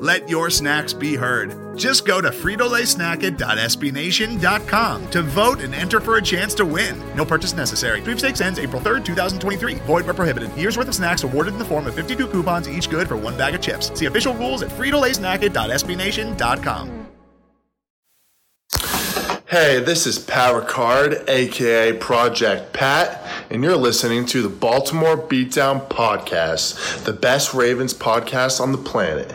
Let your snacks be heard. Just go to fritolaysnacket.sbnation.com to vote and enter for a chance to win. No purchase necessary. Sweepstakes ends April 3rd, 2023. Void where prohibited. Year's worth of snacks awarded in the form of 52 coupons, each good for one bag of chips. See official rules at fritolaysnacket.sbnation.com. Hey, this is Power Card, aka Project Pat, and you're listening to the Baltimore Beatdown Podcast, the best Ravens podcast on the planet.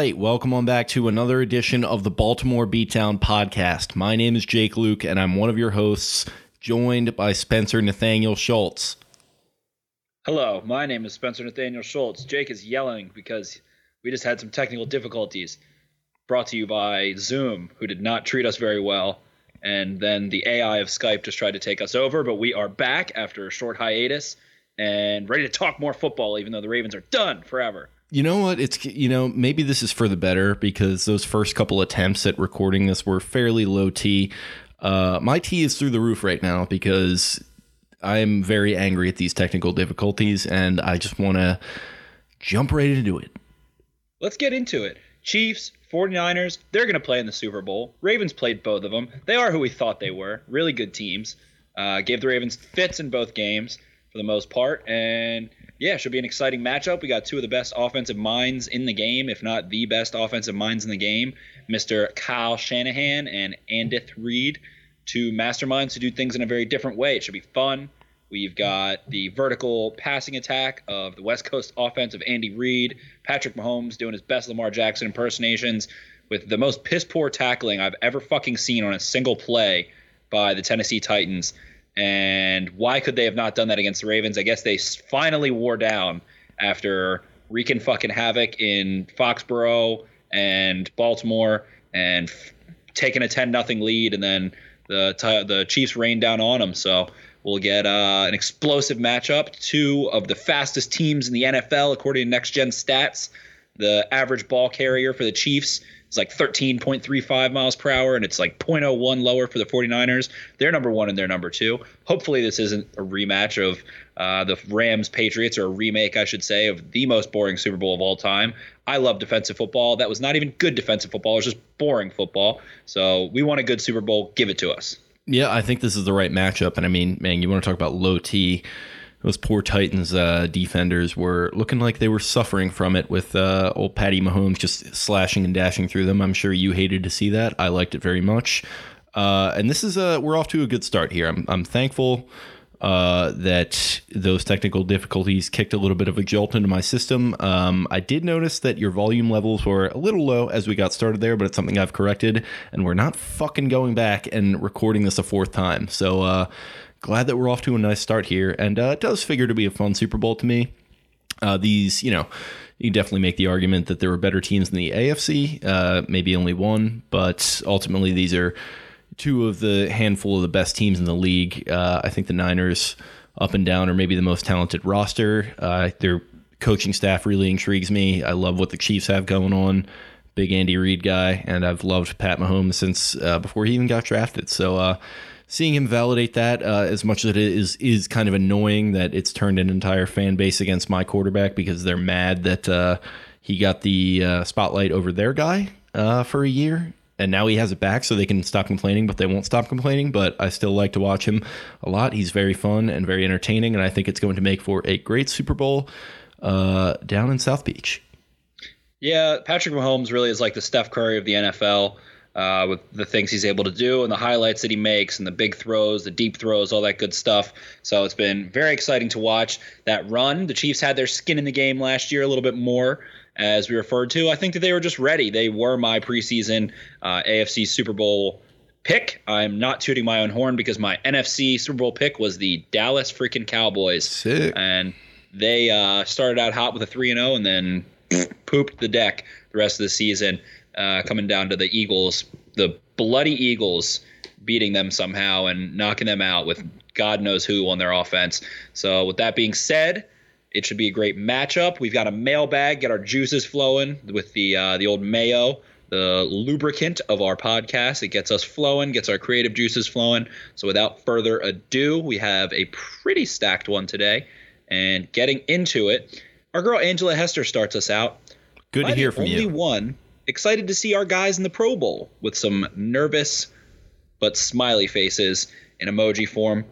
Right, welcome on back to another edition of the Baltimore Beatdown podcast. My name is Jake Louque, and I'm one of your hosts, joined by Spencer Nathaniel Schultz. Hello, my name is Spencer Nathaniel Schultz. Jake is yelling because we just had some technical difficulties. Brought to you by Zoom, who did not treat us very well. And then the AI of Skype just tried to take us over, but we are back after a short hiatus and ready to talk more football, even though the Ravens are done forever. You know what? It's you know maybe this is for the better because those first couple attempts at recording this were fairly low T. Uh, my T is through the roof right now because I'm very angry at these technical difficulties, and I just want to jump right into it. Let's get into it. Chiefs, 49ers, they're going to play in the Super Bowl. Ravens played both of them. They are who we thought they were. Really good teams. Uh, gave the Ravens fits in both games for the most part. And yeah, should be an exciting matchup. We got two of the best offensive minds in the game, if not the best offensive minds in the game, Mr. Kyle Shanahan and Andy Reid, two masterminds who do things in a very different way. It should be fun. We've got the vertical passing attack of the West Coast offense of Andy Reid, Patrick Mahomes doing his best Lamar Jackson impersonations with the most piss poor tackling I've ever fucking seen on a single play by the Tennessee Titans. And why could they have not done that against the Ravens? I guess they finally wore down after wreaking fucking havoc in Foxborough and Baltimore and f- taking a 10 nothing lead and then the Ti- the Chiefs rained down on them. So we'll get uh, an explosive matchup. Two of the fastest teams in the NFL according to Next Gen Stats. The average ball carrier for the Chiefs is like 13.35 miles per hour, and it's like 0.01 lower for the 49ers. They're number one and they're number two. Hopefully, this isn't a rematch of uh, the Rams Patriots or a remake, I should say, of the most boring Super Bowl of all time. I love defensive football. That was not even good defensive football, it was just boring football. So we want a good Super Bowl. Give it to us. Yeah, I think this is the right matchup. And I mean, man, you want to talk about low T. Those poor Titans uh, defenders were looking like they were suffering from it with uh, old Patty Mahomes just slashing and dashing through them. I'm sure you hated to see that. I liked it very much. Uh, and this is a we're off to a good start here. I'm I'm thankful uh, that those technical difficulties kicked a little bit of a jolt into my system. Um, I did notice that your volume levels were a little low as we got started there, but it's something I've corrected, and we're not fucking going back and recording this a fourth time. So uh, glad that we're off to a nice start here, and uh, it does figure to be a fun Super Bowl to me. Uh, these, you know, you definitely make the argument that there were better teams in the AFC, uh, maybe only one, but ultimately these are two of the handful of the best teams in the league. Uh, I think the Niners, up and down, are maybe the most talented roster. Uh, their coaching staff really intrigues me. I love what the Chiefs have going on. Big Andy Reid guy, and I've loved Pat Mahomes since uh, before he even got drafted. So uh, seeing him validate that uh, as much as it is is kind of annoying that it's turned an entire fan base against my quarterback because they're mad that uh, he got the uh, spotlight over their guy uh, for a year. And now he has it back so they can stop complaining but they won't stop complaining. But i still like to watch him a lot. He's very fun and very entertaining and i think it's going to make for a great super bowl uh, down in south beach. Yeah, Patrick Mahomes really is like the Steph Curry of the NFL uh, with the things he's able to do and the highlights that he makes and the big throws, the deep throws, all that good stuff. So it's been very exciting to watch that run. The Chiefs had their skin in the game last year a little bit more, as we referred to. I think that they were just ready. They were my preseason uh, AFC Super Bowl pick. I'm not tooting my own horn because my NFC Super Bowl pick was the Dallas freaking Cowboys. Sick. And they uh, started out hot with a 3 and 0 and then pooped the deck the rest of the season, uh, coming down to the Eagles, the bloody Eagles beating them somehow and knocking them out with God knows who on their offense. So, with that being said, it should be a great matchup. We've got a mailbag, get our juices flowing with the uh, the old mayo, the lubricant of our podcast. It gets us flowing, gets our creative juices flowing. So, without further ado, we have a pretty stacked one today. And getting into it, our girl Angela Hester starts us out. good to hear from only you one excited to see our guys in the Pro Bowl with some nervous but smiley faces in emoji form.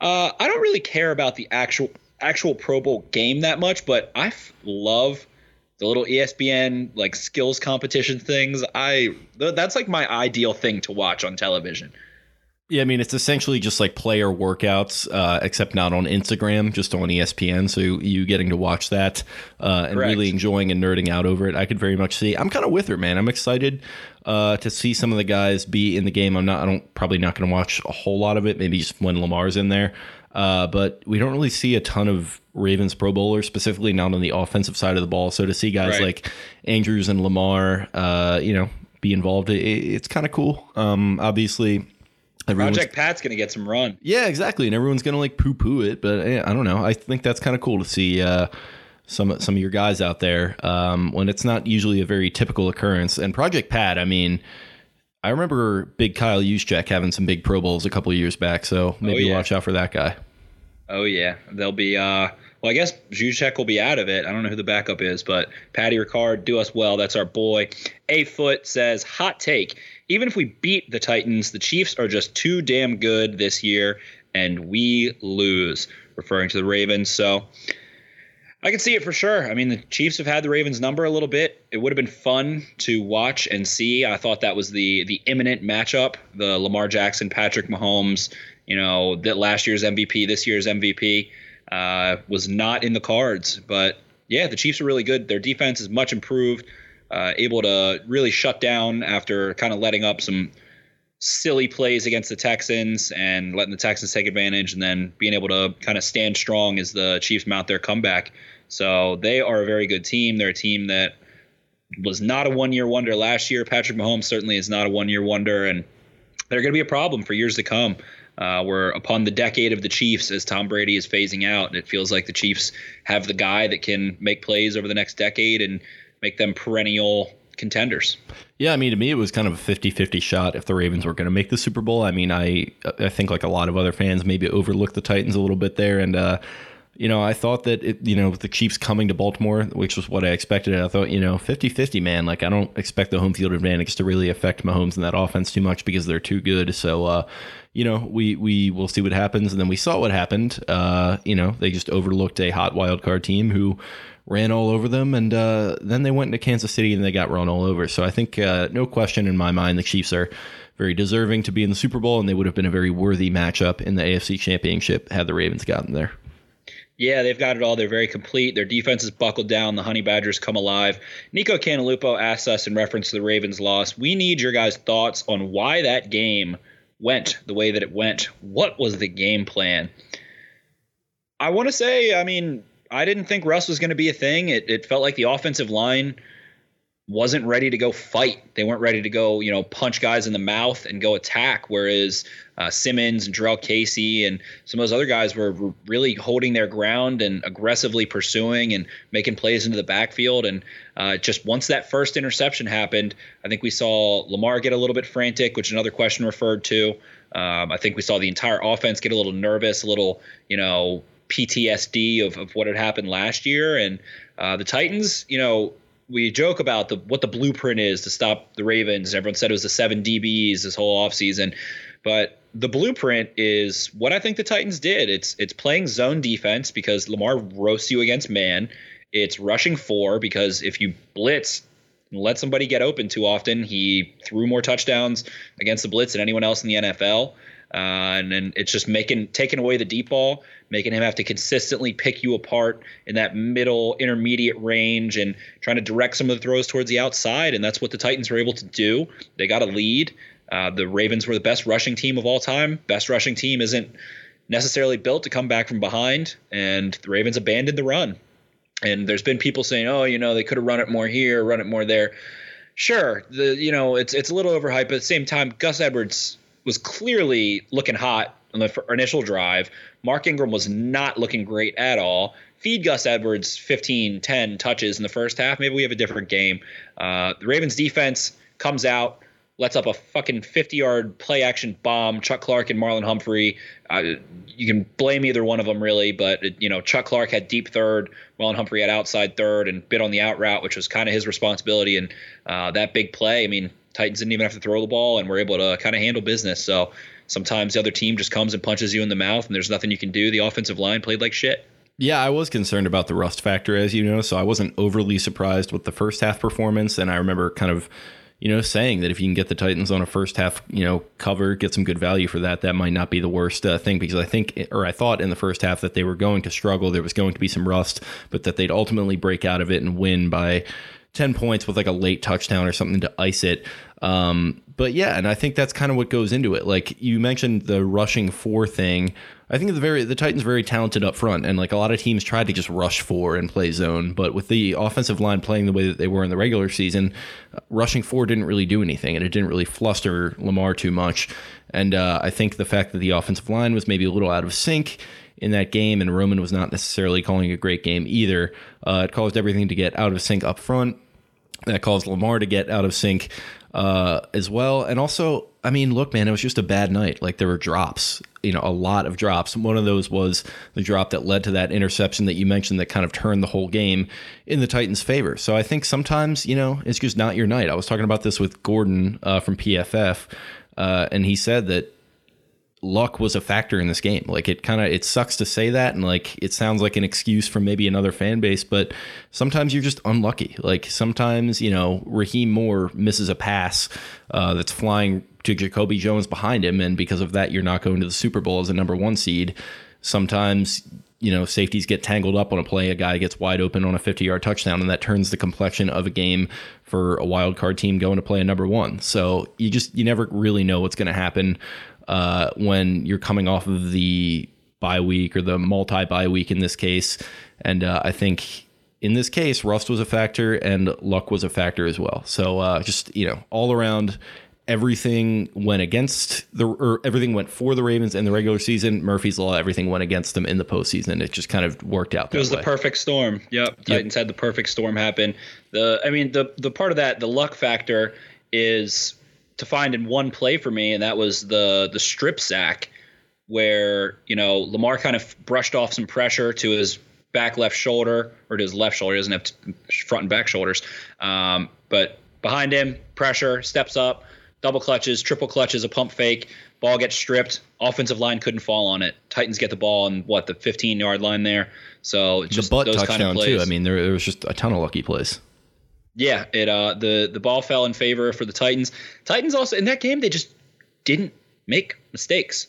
Uh, I don't really care about the actual actual Pro Bowl game that much, but I f- love the little ESPN like skills competition things. I th- that's like my ideal thing to watch on television. Yeah, I mean it's essentially just like player workouts, uh, except not on Instagram, just on ESPN. So you getting to watch that uh, and Correct. really enjoying and nerding out over it. I could very much see. I'm kind of with her, man. I'm excited uh, to see some of the guys be in the game. I'm not. I don't probably not going to watch a whole lot of it. Maybe just when Lamar's in there. Uh, but we don't really see a ton of Ravens Pro Bowlers, specifically not on the offensive side of the ball. So to see guys Right. like Andrews and Lamar, uh, you know, be involved, it, it's kind of cool. Um, obviously. Everyone's- Project Pat's gonna get some run. yeah, exactly. And everyone's gonna like poo poo it, but eh, I don't know. I think that's kind of cool to see uh, some some of your guys out there um, when it's not usually a very typical occurrence. And Project Pat, I mean, I remember Big Kyle Juszczyk having some big Pro Bowls a couple of years back, so maybe yeah. watch out for that guy. Oh yeah, they'll be. uh Well, I guess Juszczyk will be out of it. I don't know who the backup is, but Patty Ricard, do us well. That's our boy. A Foot says, "Hot take: Even if we beat the Titans, the Chiefs are just too damn good this year, and we lose." Referring to the Ravens. So I can see it for sure. I mean, the Chiefs have had the Ravens number a little bit. It would have been fun to watch and see. I thought that was the the imminent matchup, the Lamar Jackson, Patrick Mahomes. You know, that last year's MVP, this year's MVP, uh, was not in the cards. But yeah, the Chiefs are really good. Their defense is much improved, uh, able to really shut down after kind of letting up some silly plays against the Texans and letting the Texans take advantage and then being able to kind of stand strong as the Chiefs mount their comeback. So they are a very good team. They're a team that was not a one year wonder last year. Patrick Mahomes certainly is not a one year wonder, and they're going to be a problem for years to come. Uh, we're upon the decade of the Chiefs as Tom Brady is phasing out, and it feels like the Chiefs have the guy that can make plays over the next decade and make them perennial contenders. Yeah, I mean, to me, it was kind of a 50 50 shot if the Ravens were going to make the Super Bowl. I mean, I I think like a lot of other fans maybe overlooked the Titans a little bit there. And, uh, you know, I thought that, it, you know, with the Chiefs coming to Baltimore, which was what I expected, I thought, you know, 50 50, man, like I don't expect the home field advantage to really affect Mahomes and that offense too much because they're too good. So, uh, you know, we, we will see what happens. And then we saw what happened. Uh, you know, they just overlooked a hot wild card team who ran all over them, and uh, then they went into Kansas City and they got run all over. So I think uh, no question in my mind the Chiefs are very deserving to be in the Super Bowl, and they would have been a very worthy matchup in the AFC Championship had the Ravens gotten there. Yeah, they've got it all. They're very complete. Their defense is buckled down. The Honey Badgers come alive. Nico Cantalupo asked us in reference to the Ravens' loss. We need your guys' thoughts on why that game went the way that it went. What was the game plan? I want to say, I mean, I didn't think Russ was going to be a thing. It, it felt like the offensive line wasn't ready to go fight. They weren't ready to go, you know, punch guys in the mouth and go attack. Whereas uh, Simmons and Jurrell Casey and some of those other guys were really holding their ground and aggressively pursuing and making plays into the backfield. And uh, just once that first interception happened, I think we saw Lamar get a little bit frantic, which another question referred to. Um, I think we saw the entire offense get a little nervous, a little, you know, PTSD of, of what had happened last year. And uh, the Titans, you know, we joke about the what the blueprint is to stop the Ravens. Everyone said it was the seven DBs this whole offseason. But the blueprint is what I think the Titans did. It's it's playing zone defense because Lamar roasts you against man. It's rushing four because if you blitz and let somebody get open too often, he threw more touchdowns against the blitz than anyone else in the NFL. Uh, and then it's just making taking away the deep ball, making him have to consistently pick you apart in that middle intermediate range and trying to direct some of the throws towards the outside. And that's what the Titans were able to do. They got a lead. Uh, the Ravens were the best rushing team of all time. Best rushing team isn't necessarily built to come back from behind, and the Ravens abandoned the run. And there's been people saying, "Oh, you know, they could have run it more here, run it more there." Sure, the you know it's it's a little overhyped, but at the same time, Gus Edwards was clearly looking hot on the initial drive. Mark Ingram was not looking great at all. Feed Gus Edwards 15, 10 touches in the first half. Maybe we have a different game. Uh, the Ravens defense comes out, lets up a fucking 50 yard play action bomb. Chuck Clark and Marlon Humphrey. Uh, you can blame either one of them really, but it, you know Chuck Clark had deep third, Marlon Humphrey had outside third, and bit on the out route, which was kind of his responsibility. And uh, that big play, I mean, Titans didn't even have to throw the ball and were able to kind of handle business. So sometimes the other team just comes and punches you in the mouth and there's nothing you can do. The offensive line played like shit. Yeah, I was concerned about the rust factor, as you know, so I wasn't overly surprised with the first half performance. And I remember kind of, you know, saying that if you can get the Titans on a first half, you know, cover, get some good value for that, that might not be the worst uh, thing because I think, or I thought in the first half that they were going to struggle. There was going to be some rust, but that they'd ultimately break out of it and win by 10 points with like a late touchdown or something to ice it. Um, but yeah, and I think that's kind of what goes into it. Like you mentioned the rushing four thing. I think the very the Titans very talented up front, and like a lot of teams tried to just rush four and play zone, but with the offensive line playing the way that they were in the regular season, uh, rushing four didn't really do anything, and it didn't really fluster Lamar too much. And uh, I think the fact that the offensive line was maybe a little out of sync in that game, and Roman was not necessarily calling a great game either, uh, it caused everything to get out of sync up front. That caused Lamar to get out of sync uh, as well. And also, I mean, look, man, it was just a bad night. Like there were drops, you know, a lot of drops. One of those was the drop that led to that interception that you mentioned that kind of turned the whole game in the Titans' favor. So I think sometimes, you know, it's just not your night. I was talking about this with Gordon uh, from PFF, uh, and he said that luck was a factor in this game. Like it kind of it sucks to say that and like it sounds like an excuse from maybe another fan base, but sometimes you're just unlucky. Like sometimes, you know, Rahim Moore misses a pass uh, that's flying to Jacoby Jones behind him and because of that you're not going to the Super Bowl as a number 1 seed. Sometimes you know, safeties get tangled up on a play, a guy gets wide open on a 50 yard touchdown, and that turns the complexion of a game for a wild card team going to play a number one. So you just, you never really know what's going to happen uh, when you're coming off of the bye week or the multi bye week in this case. And uh, I think in this case, rust was a factor and luck was a factor as well. So uh, just, you know, all around, everything went against the, or everything went for the Ravens in the regular season. Murphy's Law, everything went against them in the postseason. It just kind of worked out. it was way. the perfect storm. Yep. Titans yep. had the perfect storm happen. The, I mean, the, the part of that, the luck factor is to find in one play for me, and that was the the strip sack where you know Lamar kind of brushed off some pressure to his back left shoulder or to his left shoulder. He doesn't have front and back shoulders, um, but behind him, pressure steps up, double clutches, triple clutches, a pump fake. Ball gets stripped. Offensive line couldn't fall on it. Titans get the ball on what the 15 yard line there. So it's just the butt those touchdown kind of plays. too. I mean, there, there was just a ton of lucky plays. Yeah, it uh the the ball fell in favor for the Titans. Titans also in that game they just didn't make mistakes.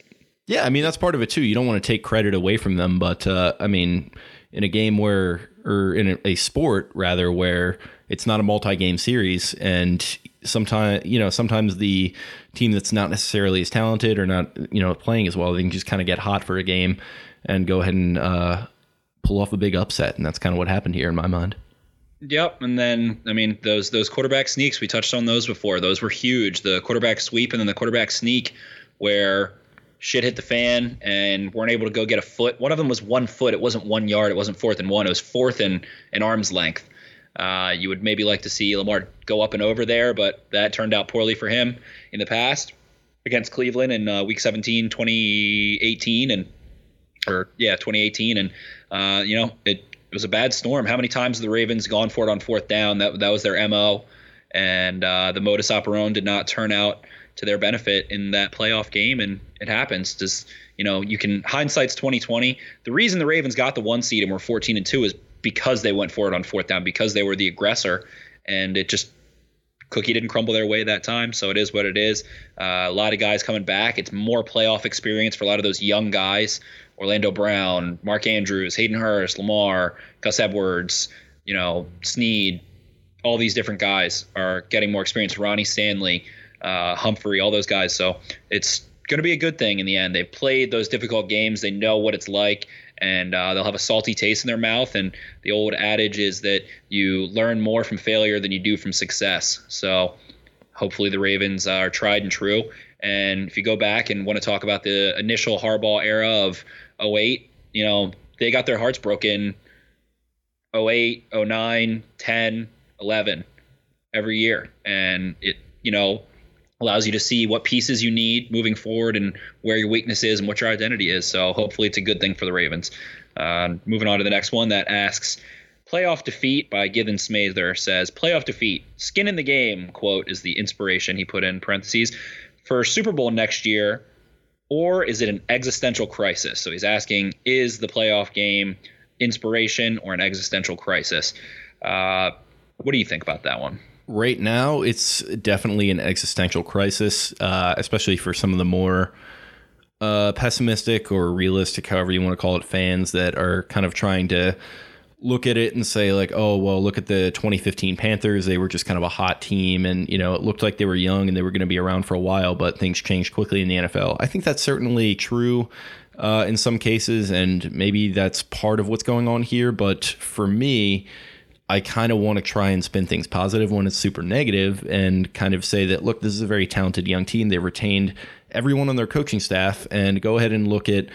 Yeah, I mean that's part of it too. You don't want to take credit away from them, but uh, I mean, in a game where or in a, sport rather where it's not a multi-game series and sometimes you know sometimes the team that's not necessarily as talented or not you know playing as well they can just kind of get hot for a game and go ahead and uh, pull off a big upset, and that's kind of what happened here in my mind. Yep, and then I mean those those quarterback sneaks we touched on those before. Those were huge. The quarterback sweep and then the quarterback sneak, where shit hit the fan and weren't able to go get a foot. One of them was one foot. It wasn't one yard. It wasn't fourth and one. It was fourth and an arm's length. Uh, you would maybe like to see Lamar go up and over there, but that turned out poorly for him in the past against Cleveland in uh, Week 17, 2018, and or yeah, 2018, and uh, you know it, it was a bad storm. How many times have the Ravens gone for it on fourth down? That that was their mo, and uh, the modus operandi did not turn out to their benefit in that playoff game, and it happens. Just you know, you can hindsight's 2020. The reason the Ravens got the one seed and were 14 and two is because they went for it on fourth down, because they were the aggressor, and it just cookie didn't crumble their way that time. So it is what it is. Uh, a lot of guys coming back. It's more playoff experience for a lot of those young guys. Orlando Brown, Mark Andrews, Hayden Hurst, Lamar, Gus Edwards, you know, Snead, all these different guys are getting more experience. Ronnie Stanley, uh, Humphrey, all those guys. So it's going to be a good thing in the end. They've played those difficult games. They know what it's like and uh, they'll have a salty taste in their mouth. And the old adage is that you learn more from failure than you do from success. So hopefully the Ravens are tried and true. And if you go back and want to talk about the initial Harbaugh era of 08, you know, they got their hearts broken 08, 09, 10, 11 every year. And it, you know, allows you to see what pieces you need moving forward and where your weakness is and what your identity is. So hopefully it's a good thing for the Ravens. Uh, moving on to the next one that asks, Playoff defeat by Given Smather says, Playoff defeat, skin in the game, quote, is the inspiration he put in parentheses. For Super Bowl next year, or is it an existential crisis? So he's asking, is the playoff game inspiration or an existential crisis? Uh, what do you think about that one? right now it's definitely an existential crisis, uh, especially for some of the more uh, pessimistic or realistic, however you want to call it, fans that are kind of trying to look at it and say like, oh well, look at the 2015 Panthers. They were just kind of a hot team, and you know it looked like they were young and they were going to be around for a while, but things changed quickly in the NFL. I think that's certainly true. Uh, in some cases, and maybe that's part of what's going on here. But for me, I kind of want to try and spin things positive when it's super negative and kind of say that, look, this is a very talented young team. They retained everyone on their coaching staff and go ahead and look at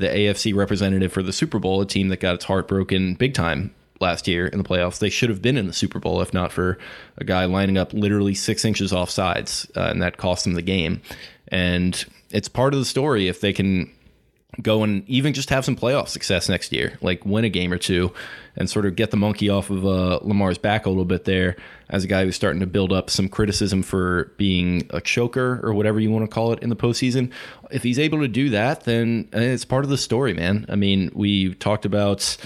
the AFC representative for the Super Bowl, a team that got its heart broken big time last year in the playoffs. They should have been in the Super Bowl if not for a guy lining up literally six inches off sides, uh, and that cost them the game. And it's part of the story if they can go and even just have some playoff success next year, like win a game or two, and sort of get the monkey off of uh, Lamar's back a little bit there as a guy who's starting to build up some criticism for being a choker or whatever you want to call it in the postseason. If he's able to do that, then uh, it's part of the story, man. I mean, we talked about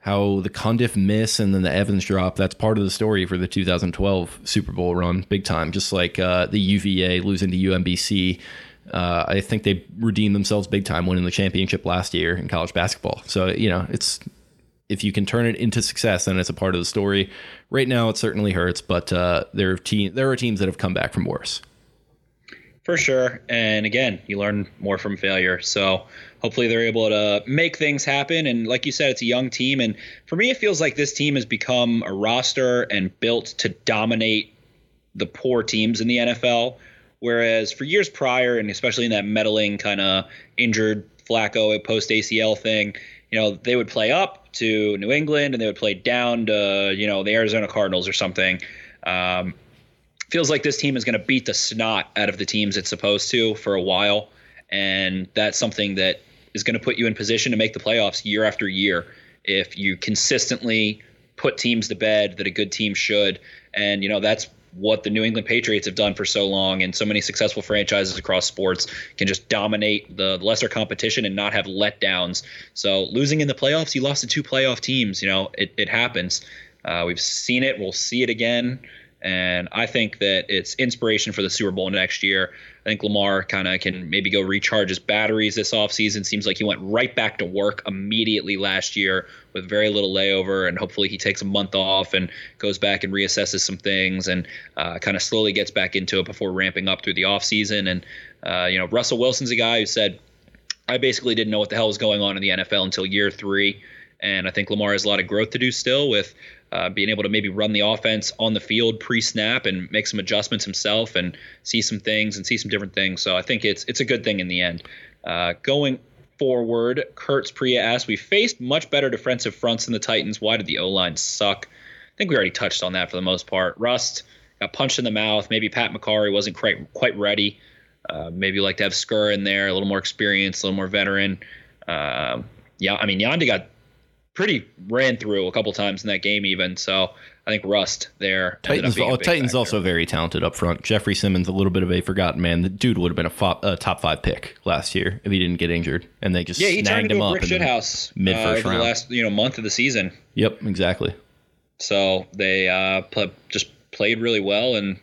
how the Cundiff miss and then the Evans drop, that's part of the story for the 2012 Super Bowl run, big time. Just like uh, the UVA losing to UMBC uh, I think they redeemed themselves big time winning the championship last year in college basketball. So, you know, it's if you can turn it into success, then it's a part of the story. Right now, it certainly hurts, but uh, there, are te- there are teams that have come back from worse. For sure. And again, you learn more from failure. So hopefully they're able to make things happen. And like you said, it's a young team. And for me, it feels like this team has become a roster and built to dominate the poor teams in the NFL Whereas for years prior, and especially in that meddling kind of injured Flacco post ACL thing, you know, they would play up to New England and they would play down to, you know, the Arizona Cardinals or something. Um, feels like this team is going to beat the snot out of the teams it's supposed to for a while. And that's something that is going to put you in position to make the playoffs year after year if you consistently put teams to bed that a good team should. And, you know, that's what the New England Patriots have done for so long, and so many successful franchises across sports can just dominate the lesser competition and not have letdowns. So losing in the playoffs, you lost to two playoff teams. You know, it, it happens. Uh, we've seen it. We'll see it again. And I think that it's inspiration for the Super Bowl next year. I think Lamar kind of can maybe go recharge his batteries this offseason. Seems like he went right back to work immediately last year with very little layover. And hopefully he takes a month off and goes back and reassesses some things and uh, kind of slowly gets back into it before ramping up through the offseason. And, uh, you know, Russell Wilson's a guy who said, I basically didn't know what the hell was going on in the NFL until year three And I think Lamar has a lot of growth to do still with uh, being able to maybe run the offense on the field pre-snap and make some adjustments himself and see some things and see some different things. So I think it's it's a good thing in the end. Uh, going forward, Kurtz Priya asks, "We faced much better defensive fronts than the Titans. Why did the O line suck?" I think we already touched on that for the most part. Rust got punched in the mouth. Maybe Pat Mekari wasn't quite quite ready. Uh, maybe you like to have Skura in there, a little more experience, a little more veteran. Um, yeah, I mean Yanda got pretty ran through a couple times in that game even. So I think Rust there. Titans, Titans also very talented up front. Jeffrey Simmons, a little bit of a forgotten man. The dude would have been a, top five pick last year if he didn't get injured, and they just yeah, he snagged turned him up brick shit house mid uh, first over round. the last you know month of the season. Yep, exactly. So they uh, pl- just played really well, and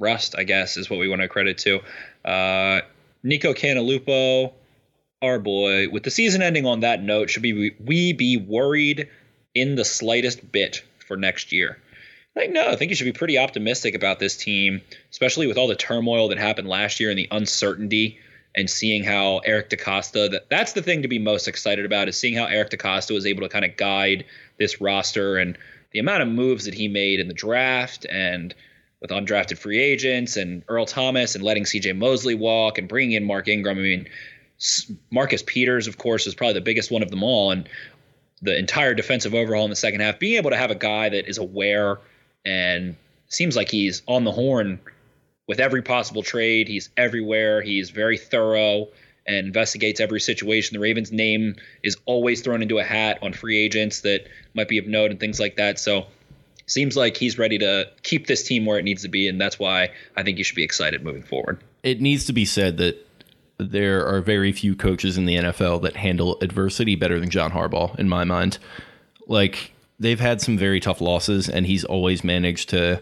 Rust, I guess, is what we want to credit to. Uh, Nico Cantalupo, our boy, with the season ending on that note, should be we be worried in the slightest bit for next year? Like, no, I think you should be pretty optimistic about this team, especially with all the turmoil that happened last year and the uncertainty and seeing how Eric DeCosta that that's the thing to be most excited about is seeing how Eric DeCosta was able to kind of guide this roster and the amount of moves that he made in the draft and with undrafted free agents and Earl Thomas and letting CJ Mosley walk and bringing in Mark Ingram. I mean, Marcus Peters, of course, is probably the biggest one of them all. And the entire defensive overhaul in the second half, being able to have a guy that is aware and seems like he's on the horn with every possible trade. He's everywhere. He's very thorough and investigates every situation. The Ravens' name is always thrown into a hat on free agents that might be of note and things like that. So seems like he's ready to keep this team where it needs to be, and that's why I think you should be excited moving forward. It needs to be said that there are very few coaches in the NFL that handle adversity better than John Harbaugh, in my mind. Like they've had some very tough losses, and he's always managed to,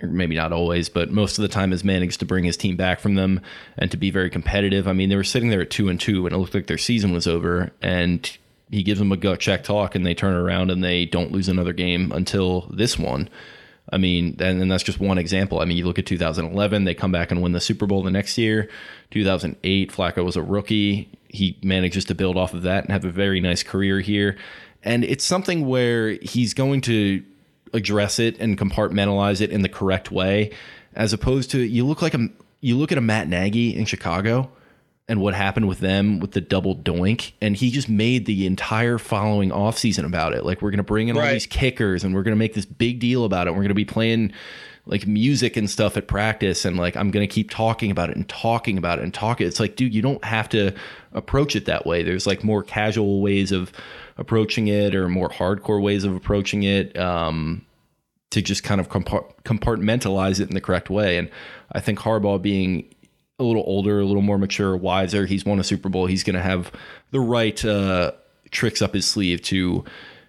maybe not always, but most of the time has managed to bring his team back from them and to be very competitive. I mean, they were sitting there at two and two, and it looked like their season was over, and he gives them a gut check talk, and they turn around and they don't lose another game until this one. I mean, and, and that's just one example. I mean, you look at 2011, they come back and win the Super Bowl the next year. 2008, Flacco was a rookie. He manages to build off of that and have a very nice career here. And it's something where he's going to address it and compartmentalize it in the correct way, as opposed to you look like a you look at a Matt Nagy in Chicago and what happened with them with the double doink and he just made the entire following offseason about it like we're going to bring in all these kickers and we're going to make this big deal about it we're going to be playing like music and stuff at practice and like I'm going to keep talking about it and talking about it and talking it's like dude you don't have to approach it that way there's like more casual ways of approaching it or more hardcore ways of approaching it um to just kind of compart- compartmentalize it in the correct way. And I think Harbaugh being a little older, a little more mature, wiser, he's won a Super Bowl. He's going to have the right uh, tricks up his sleeve to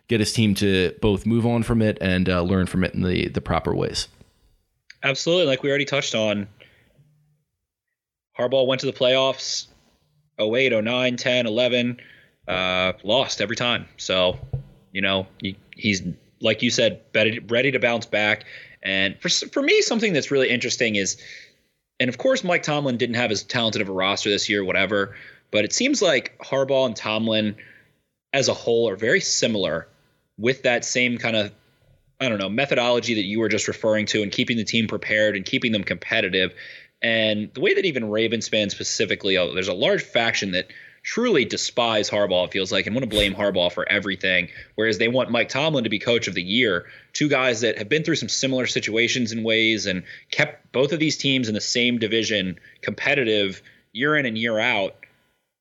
get his team to both move on from it and uh, learn from it in the the proper ways. Absolutely. Like we already touched on, Harbaugh went to the playoffs 08, 09, 10, 11, uh, lost every time. So, you know, he, he's, like you said, ready, ready to bounce back. And for, for me, something that's really interesting is, and of course, Mike Tomlin didn't have as talented of a roster this year, whatever, but it seems like Harbaugh and Tomlin as a whole are very similar with that same kind of I don't know, methodology that you were just referring to and keeping the team prepared and keeping them competitive. And the way that even Ravens fans specifically, uh, there's a large faction that truly despise Harbaugh, it feels like, and want to blame Harbaugh for everything. Whereas they want Mike Tomlin to be coach of the year. Two guys that have been through some similar situations in ways and kept both of these teams in the same division competitive year in and year out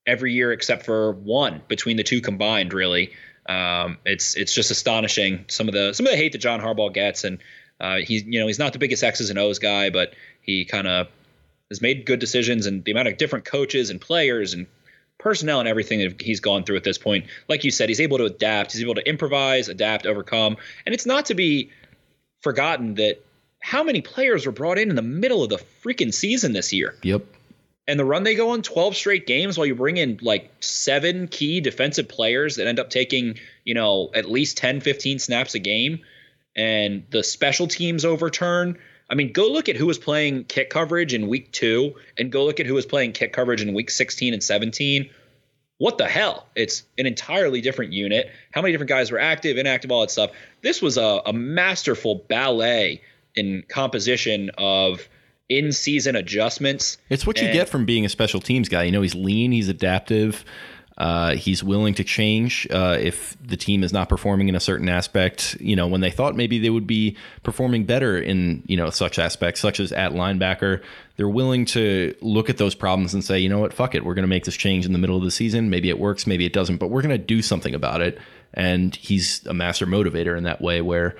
every year except for one between the two combined, really. Um, it's it's just astonishing some of the some of the hate that John Harbaugh gets, and uh, he's you know he's not the biggest X's and O's guy, but he kind of has made good decisions, and the amount of different coaches and players and personnel and everything that he's gone through at this point, like you said, he's able to adapt, he's able to improvise, adapt, overcome, and it's not to be forgotten that how many players were brought in in the middle of the freaking season this year Yep. and the run they go on 12 straight games while you bring in like seven key defensive players that end up taking you know at least 10 15 snaps a game and the special teams overturn i mean go look at who was playing kick coverage in week two and go look at who was playing kick coverage in week 16 and 17 what the hell? It's an entirely different unit. How many different guys were active, inactive, all that stuff. This was a, a masterful ballet in composition of in season adjustments. It's what you And- get from being a special teams guy. You know, he's lean, he's adaptive, uh, he's willing to change uh, if the team is not performing in a certain aspect. You know, when they thought maybe they would be performing better in you know such aspects, such as at linebacker, they're willing to look at those problems and say, you know what, fuck it, we're going to make this change in the middle of the season. Maybe it works, maybe it doesn't, but we're going to do something about it. And he's a master motivator in that way, where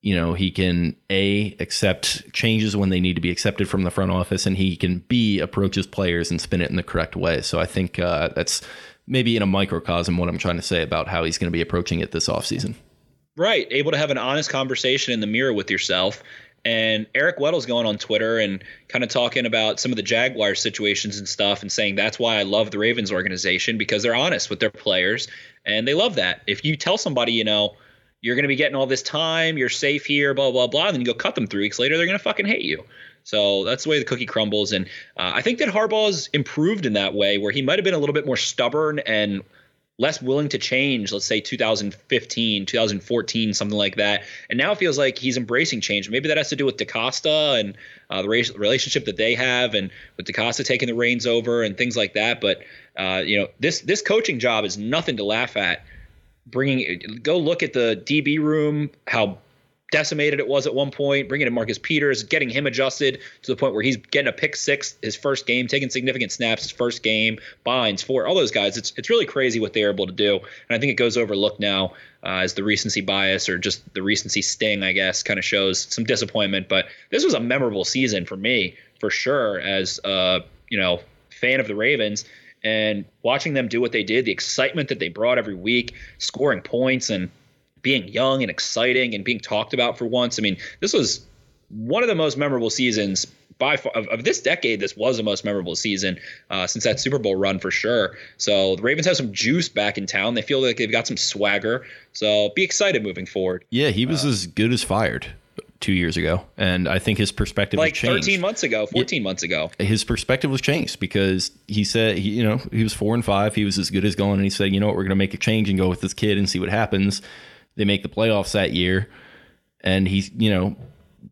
you know he can a accept changes when they need to be accepted from the front office and he can b approach his players and spin it in the correct way so i think uh, that's maybe in a microcosm what i'm trying to say about how he's going to be approaching it this offseason Right, able to have an honest conversation in the mirror with yourself. And Eric Weddle's going on Twitter and kind of talking about some of the Jaguar situations and stuff and saying that's why I love the Ravens organization because they're honest with their players and they love that. If you tell somebody, you know, you're going to be getting all this time, you're safe here, blah, blah, blah, and then you go cut them three weeks later, they're going to fucking hate you. So that's the way the cookie crumbles. And uh, I think that Harbaugh has improved in that way where he might have been a little bit more stubborn and less willing to change, let's say 2015, 2014, something like that. And now it feels like he's embracing change. Maybe that has to do with DeCosta and uh, the relationship that they have, and with DeCosta taking the reins over and things like that. But uh, you know, this this coaching job is nothing to laugh at. Bringing, go look at the DB room, how decimated it was at one point, bringing in Marcus Peters, getting him adjusted to the point where he's getting a pick six his first game, taking significant snaps his first game, binds for all those guys. It's it's really crazy what they're able to do, and I think it goes overlooked now uh, as the recency bias or just the recency sting, I guess, kind of shows some disappointment. But this was a memorable season for me, for sure, as uh, you know, fan of the Ravens. And watching them do what they did, the excitement that they brought every week, scoring points and being young and exciting and being talked about for once. I mean, this was one of the most memorable seasons by far of, of this decade. This was the most memorable season uh, since that Super Bowl run for sure. So the Ravens have some juice back in town. They feel like they've got some swagger. So be excited moving forward. yeah he was as good as fired two years ago and i think his perspective Like changed 13 months ago, 14 months ago. his perspective was changed because he said, he, you know, he was four and five. He was as good as going, and he said, you know what, we're going to make a change and go with this kid and see what happens. They make the playoffs that year, and he, you know,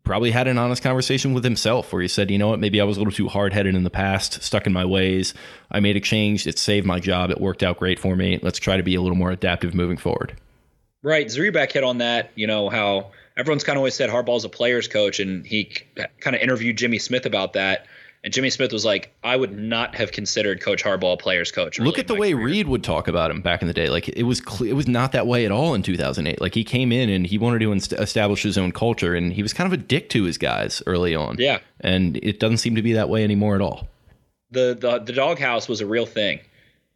probably had an honest conversation with himself where he said, you know what, maybe I was a little too hard headed in the past, stuck in my ways. I made a change. It saved my job. It worked out great for me. Let's try to be a little more adaptive moving forward. Right. Zrebiec hit on that, you know, how everyone's kind of always said Harbaugh's a player's coach, and he kind of interviewed Jimmy Smith about that. And Jimmy Smith was like, I would not have considered Coach Harbaugh a player's coach. Look at the way career. Reed would talk about him back in the day. Like it was, cle it was not that way at all in 2008. Like he came in and he wanted to inst- establish his own culture, and he was kind of a dick to his guys early on. Yeah. and it doesn't seem to be that way anymore at all. the the the doghouse was a real thing.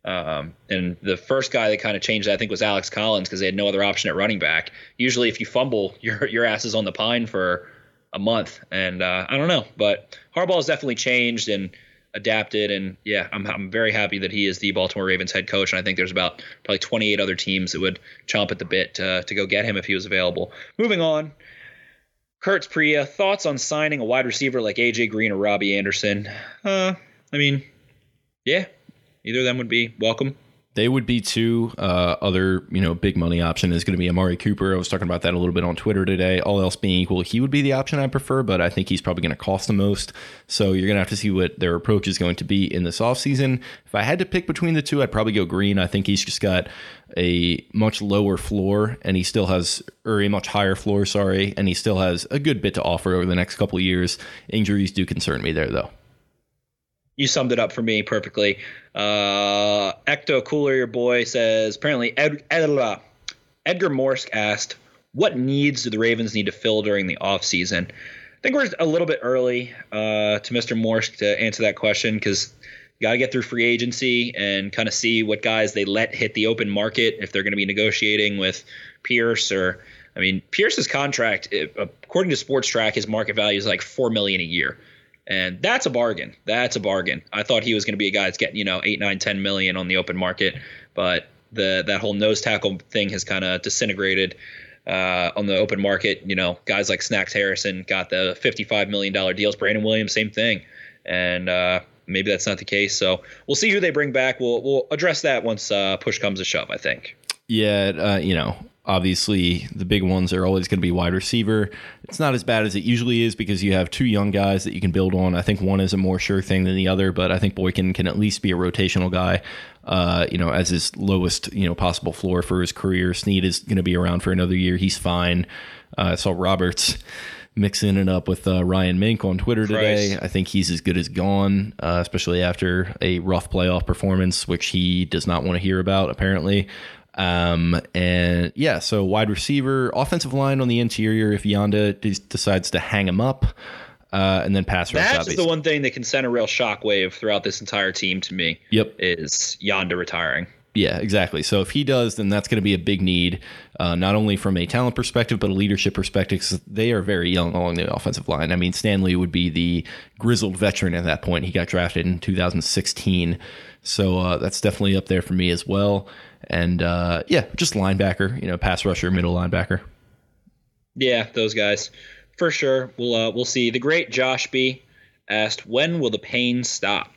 Um, and the first guy that kind of changed that, I think, was Alex Collins because they had no other option at running back. Usually, if you fumble, your your ass is on the pine for a month, and uh, I don't know, but Harbaugh has definitely changed and adapted, and yeah, I'm I'm very happy that he is the Baltimore Ravens head coach, and I think there's about probably 28 other teams that would chomp at the bit to, to go get him if he was available. Moving on. Kurtz Priya, thoughts on signing a wide receiver like AJ Green or Robbie Anderson? Uh, I mean, yeah, either of them would be welcome. They would be two. Uh, other, you know, big money option is going to be Amari Cooper. I was talking about that a little bit on Twitter today. All else being equal, he would be the option I prefer, but I think he's probably going to cost the most. So you're going to have to see what their approach is going to be in this offseason. If I had to pick between the two, I'd probably go Green. I think he's just got a much lower floor and he still has, or a much higher floor, sorry, and he still has a good bit to offer over the next couple years. Injuries do concern me there, though. You summed it up for me perfectly. Uh, Ecto Cooler, your boy, says apparently Ed, Ed, uh, Edgar Morsk asked, What needs do the Ravens need to fill during the offseason? I think we're a little bit early uh, to Mr. Morsk to answer that question because you got to get through free agency and kind of see what guys they let hit the open market if they're going to be negotiating with Pierce or. I mean, Pierce's contract, eh, according to Spotrac, his market value is like four million a year and that's a bargain. That's a bargain. I thought he was going to be a guy that's getting you know eight, nine, ten million on the open market, but the that whole nose tackle thing has kind of disintegrated uh, on the open market. You know, guys like Snacks Harrison got the fifty-five million dollar deals. Brandon Williams, same thing, and uh, maybe that's not the case. So we'll see who they bring back. We'll we'll address that once uh, push comes to shove. I think. Yeah, uh, you know, obviously the big ones are always going to be wide receiver. It's not as bad as it usually is because you have two young guys that you can build on. I think one is a more sure thing than the other, but I think Boykin can at least be a rotational guy. Uh, you know, as his lowest, you know, possible floor for his career. Snead is going to be around for another year. He's fine. Uh, I saw Roberts mixing it up with uh, Ryan Mink on Twitter today. I think he's as good as gone, uh, especially after a rough playoff performance, which he does not want to hear about, apparently. Um, and yeah, so wide receiver, offensive line on the interior if Yanda des- decides to hang him up, uh, and then pass rush. That's the one thing that can send a real shockwave throughout this entire team to me. Yep. Is Yanda retiring? Yeah, exactly. So if he does, then that's going to be a big need, uh, not only from a talent perspective, but a leadership perspective. Cause they are very young along the offensive line. I mean, Stanley would be the grizzled veteran at that point. He got drafted in 2016. So uh, that's definitely up there for me as well. And uh, yeah, just linebacker, you know, pass rusher, middle linebacker. Yeah, those guys for sure. We'll uh, we'll see. The great Josh B asked, "When will the pain stop?"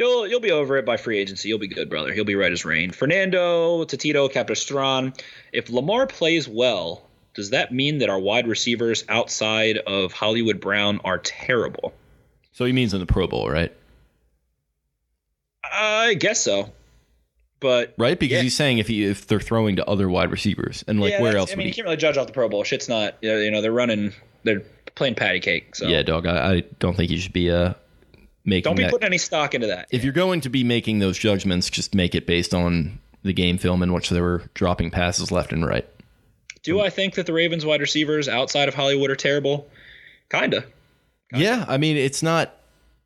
You'll you'll be over it by free agency. You'll be good, brother. He'll be right as rain. Fernando, Tatito, Capistran. If Lamar plays well, does that mean that our wide receivers outside of Hollywood Brown are terrible? So he means in the Pro Bowl, right? I guess so. But Right, because Yeah. he's saying if he if they're throwing to other wide receivers, and like yeah, where else I would mean, he? you can't really judge off the Pro Bowl. Shit's not. You know, they're running. They're playing patty cake. So Yeah, dog. I, I don't think you should be uh making don't be that. putting any stock into that. if you're going to be making those judgments, just make it based on the game film in which they were dropping passes left and right. Do I think that the Ravens wide receivers outside of Hollywood are terrible? Kinda. Yeah, I mean, it's not.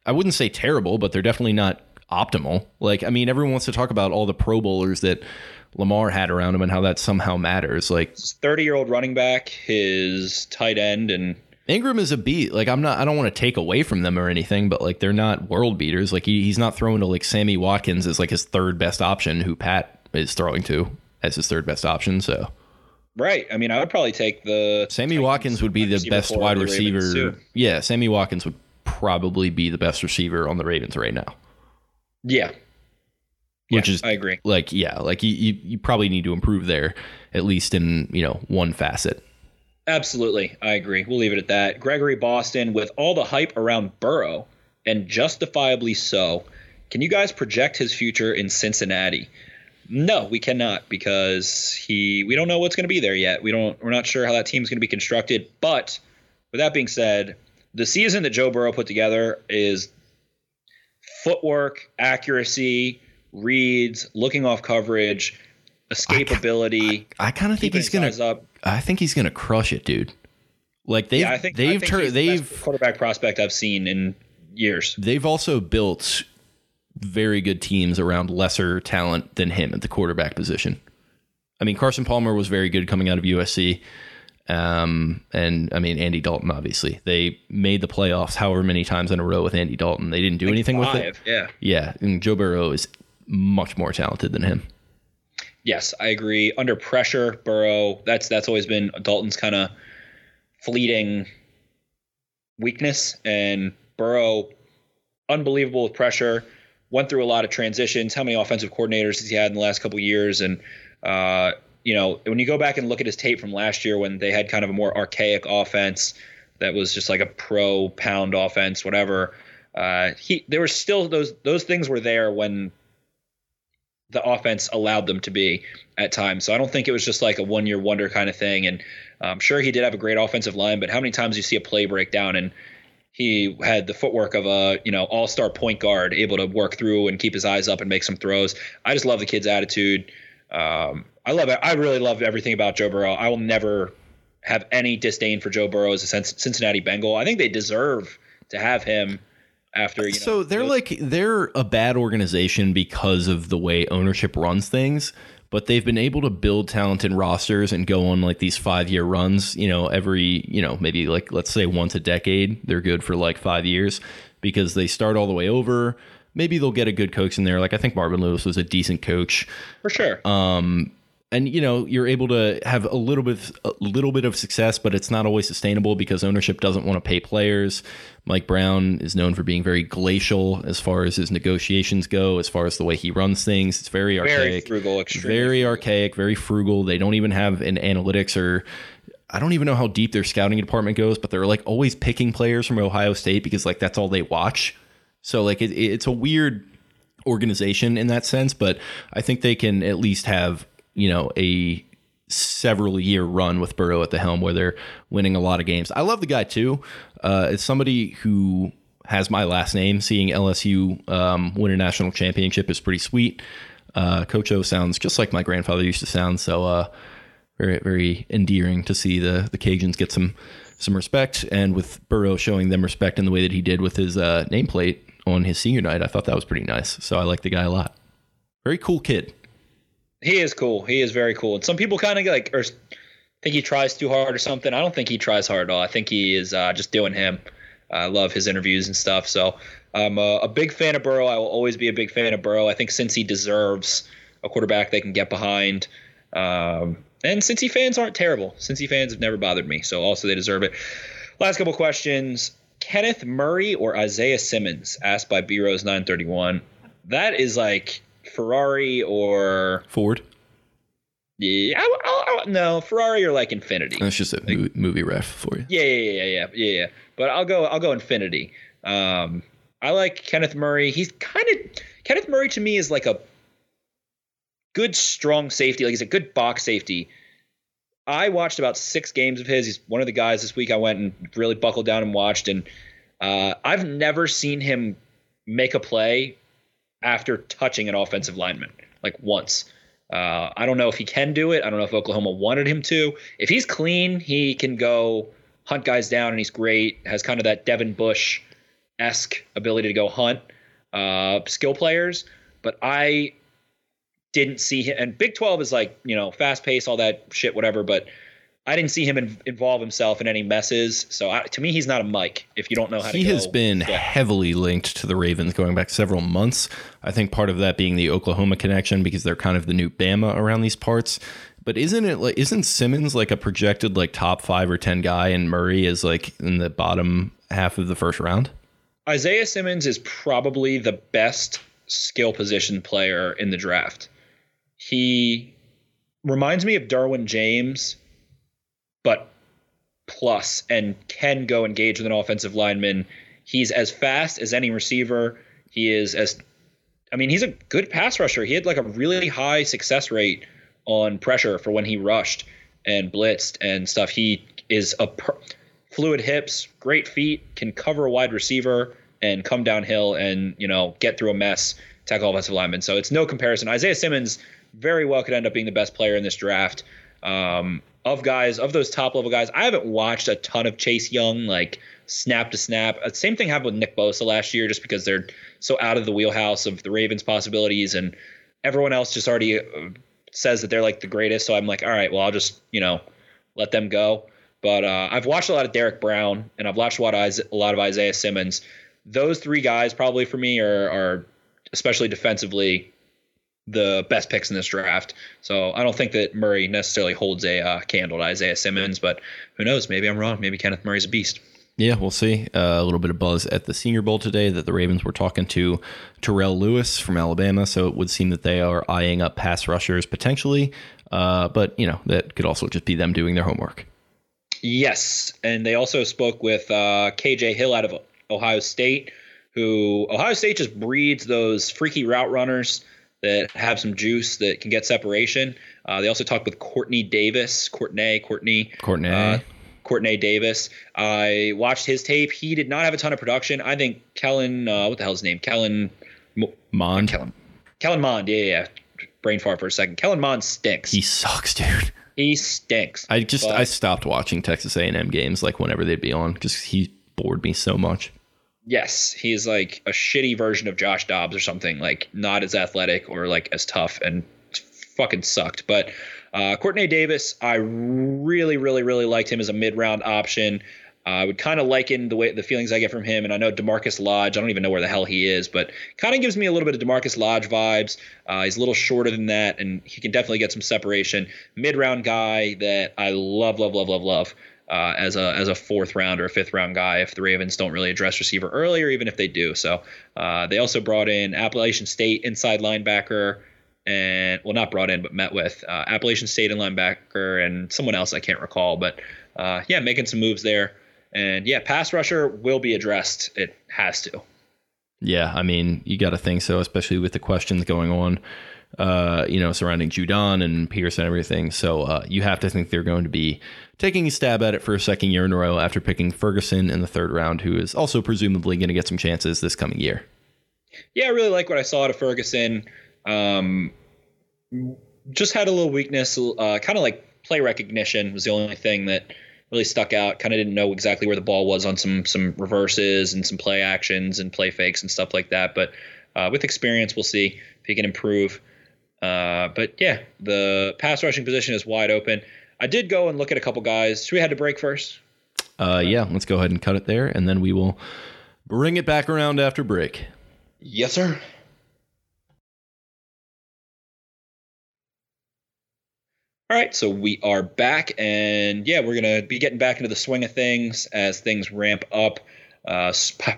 I wouldn't say terrible, but they're definitely not optimal. Like, I mean, everyone wants to talk about all the Pro Bowlers that Lamar had around him and how that somehow matters. Like, Thirty year old running back, his tight end, and Ingram is a beat. Like, I'm not. I don't want to take away from them or anything, but like, they're not world beaters. Like, he, he's not throwing to like Sammy Watkins as like his third best option, who Pat is throwing to as his third best option. So. right. I mean, I would probably take the Sammy Titans Watkins would be the best wide the receiver. Yeah, Sammy Watkins would probably be the best receiver on the Ravens right now. Yeah. Which Yeah, is I agree. Like, yeah, like you, you, you probably need to improve there, at least in you know one facet. Absolutely. I agree. We'll leave it at that. Gregory Boston, with all the hype around Burrow, and justifiably so, can you guys project his future in Cincinnati? No, we cannot because he we don't know what's going to be there yet. We don't we're not sure how that team's going to be constructed. But with that being said, the season that Joe Burrow put together is footwork, accuracy, reads, looking off coverage, escapability. I kind of think he's gonna. I think he's gonna crush it, dude. Like they've Yeah, I think they've I think tur- they've best quarterback prospect I've seen in years. they've also built very good teams around lesser talent than him at the quarterback position. I mean, Carson Palmer was very good coming out of USC. Um, and I mean, Andy Dalton, obviously. They made the playoffs however many times in a row with Andy Dalton. They didn't do anything with it. Five, yeah. Yeah. And Joe Burrow is much more talented than him. Yes, I agree. Under pressure, Burrow. That's that's always been Dalton's kind of fleeting weakness, and Burrow, unbelievable with pressure. Went through a lot of transitions. How many offensive coordinators has he had in the last couple years? And uh, you know, when you go back and look at his tape from last year, when they had kind of a more archaic offense that was just like a pro pound offense, whatever. Uh, he there were still those those things were there when the offense allowed them to be at times. So I don't think it was just like a one year wonder kind of thing. And I'm sure he did have a great offensive line, but how many times do you see a play break down and he had the footwork of a you know all star point guard, able to work through and keep his eyes up and make some throws. I just love the kid's attitude. Um, I love it. I really love everything about Joe Burrow. I will never have any disdain for Joe Burrow as a Cincinnati Bengal. I think they deserve to have him after you know. so they're those- like they're a bad organization because of the way ownership runs things but they've been able to build talented rosters and go on like these five year runs you know every you know maybe like let's say once a decade they're good for like five years because they start all the way over maybe they'll get a good coach in there like i think marvin lewis was a decent coach for sure. and and you know you're able to have a little bit a little bit of success but it's not always sustainable because ownership doesn't want to pay players. Mike brown is known for being very glacial as far as his negotiations go as far as the way he runs things. It's very archaic. Very frugal, extremely very archaic very frugal. They don't even have an analytics or I don't even know how deep their scouting department goes, but they're like always picking players from Ohio State because like that's all they watch. So like it, it's a weird organization in that sense, but I think they can at least have you know a several year run with Burrow at the helm where they're winning a lot of games. I love the guy too. Uh, as somebody who has my last name, seeing LSU um, win a national championship is pretty sweet. Uh, Coach O sounds just like my grandfather used to sound. So uh, very very endearing to see the the Cajuns get some some respect, and with Burrow showing them respect in the way that he did with his uh, nameplate on his senior night, I thought that was pretty nice. So I like the guy a lot. Very cool kid. He is cool. He is very cool. And some people kind of like or think he tries too hard or something. I don't think he tries hard at all. I think he is uh, just doing him. I love his interviews and stuff. So I'm a, a big fan of Burrow. I will always be a big fan of Burrow. I think since he deserves a quarterback they can get behind. Um, and Cincy fans aren't terrible. Cincy fans have never bothered me, so also they deserve it. Last couple questions: Kenneth Murray or Isaiah Simmons? Asked by B Rose 931. That is like Ferrari or Ford. yeah, I, I, I, no Ferrari or like Infinity. That's just a movie, movie ref for you. Yeah, yeah, yeah, yeah, yeah, yeah. But I'll go. I'll go Infinity. Um, I like Kenneth Murray. He's kind of Kenneth Murray to me is like a good, strong safety. Like he's a good box safety. I watched about six games of his. He's one of the guys this week I went and really buckled down and watched. And uh, I've never seen him make a play after touching an offensive lineman, like once. Uh, I don't know if he can do it. I don't know if Oklahoma wanted him to. If he's clean, he can go hunt guys down, and he's great. Has kind of that Devin Bush esque ability to go hunt uh, skill players. But I didn't see him. And Big 12 is like, you know, fast pace, all that shit, whatever. But I didn't see him in, involve himself in any messes. So I, to me, he's not a Mike. If you don't know how to He has been yeah. heavily linked to the Ravens going back several months. I think part of that being the Oklahoma connection because they're kind of the new Bama around these parts. But isn't it like isn't Simmons like a projected like top five or ten guy and Murray is like in the bottom half of the first round? Isaiah Simmons is probably the best skill position player in the draft. He reminds me of Derwin James, but plus and can go engage with an offensive lineman. He's as fast as any receiver. He is as I mean, he's a good pass rusher. He had like a really high success rate on pressure for when he rushed and blitzed and stuff. He is a per- fluid hips, great feet, can cover a wide receiver and come downhill and you know get through a mess, tackle offensive linemen. So it's no comparison. Isaiah Simmons very well could end up being the best player in this draft. Um, of guys of those top level guys, I haven't watched a ton of Chase Young like snap to snap. Uh, Same thing happened with Nick Bosa last year, just because they're so out of the wheelhouse of the Ravens' possibilities, and everyone else just already uh, says that they're like the greatest. So I'm like, all right, well, I'll just you know let them go. But uh, I've watched a lot of Derrick Brown, and I've watched a lot of, a lot of Isaiah Simmons. Those three guys probably for me are, are especially defensively the best picks in this draft. So I don't think that Murray necessarily holds a uh, candle to Isaiah Simmons, but who knows? Maybe I'm wrong. Maybe Kenneth Murray's a beast. Yeah, we'll see. Uh, a little bit of buzz at the Senior Bowl today that the Ravens were talking to Terrell Lewis from Alabama, so it would seem that they are eyeing up pass rushers potentially. Uh, but you know that could also just be them doing their homework. Yes, and they also spoke with uh, KJ Hill out of Ohio State, who Ohio State just breeds those freaky route runners that have some juice that can get separation. Uh, they also talked with Quartney Davis, Quartney, Quartney, Quartney. uh, Quartney Davis. I watched his tape. He did not have a ton of production. I think Kellen, uh, what the hell's his name? Kellen, Mo- Mond, Kellen, Kellen Mond. Yeah, yeah, yeah. Brain fart for a second. Kellen Mond stinks. he sucks, dude. he stinks. I just But- I stopped watching Texas A&M games like whenever they'd be on because he bored me so much. Yes, he's like a shitty version of Josh Dobbs or something, like not as athletic or like as tough and fucking sucked. But uh, Quartney Davis, I really, really, really liked him as a mid round option. Uh, I would kind of liken the way the feelings I get from him, and I know Demarcus Lodge. I don't even know where the hell he is, but kind of gives me a little bit of Demarcus Lodge vibes. Uh, he's a little shorter than that, and he can definitely get some separation. Mid round guy that I love, love, love, love, love. Uh, as a as a fourth round or a fifth round guy if the Ravens don't really address receiver early or even if they do. So uh, they also brought in Appalachian State inside linebacker and well not brought in but met with uh, Appalachian State and linebacker and someone else I can't recall. But uh, yeah, making some moves there. And yeah, pass rusher will be addressed. It has to. Yeah, I mean, you got to think so, especially with the questions going on, uh, you know, surrounding Judon and Pierce and everything. So uh, you have to think they're going to be taking a stab at it for a second year in a row after picking Ferguson in the third round, who is also presumably going to get some chances this coming year. Yeah, I really like what I saw out of Ferguson. Um, just had a little weakness, uh, kind of like play recognition was the only thing that really stuck out. Kind of didn't know exactly where the ball was on some some reverses and some play actions and play fakes and stuff like that. But uh, with experience, we'll see if he can improve. Uh, but yeah, the pass rushing position is wide open. I did go and look at a couple guys. Should we had to break first? Uh, yeah, let's go ahead and cut it there, and then we will bring it back around after break. Yes, sir. All right, so we are back, and yeah, we're gonna be getting back into the swing of things as things ramp up. Uh,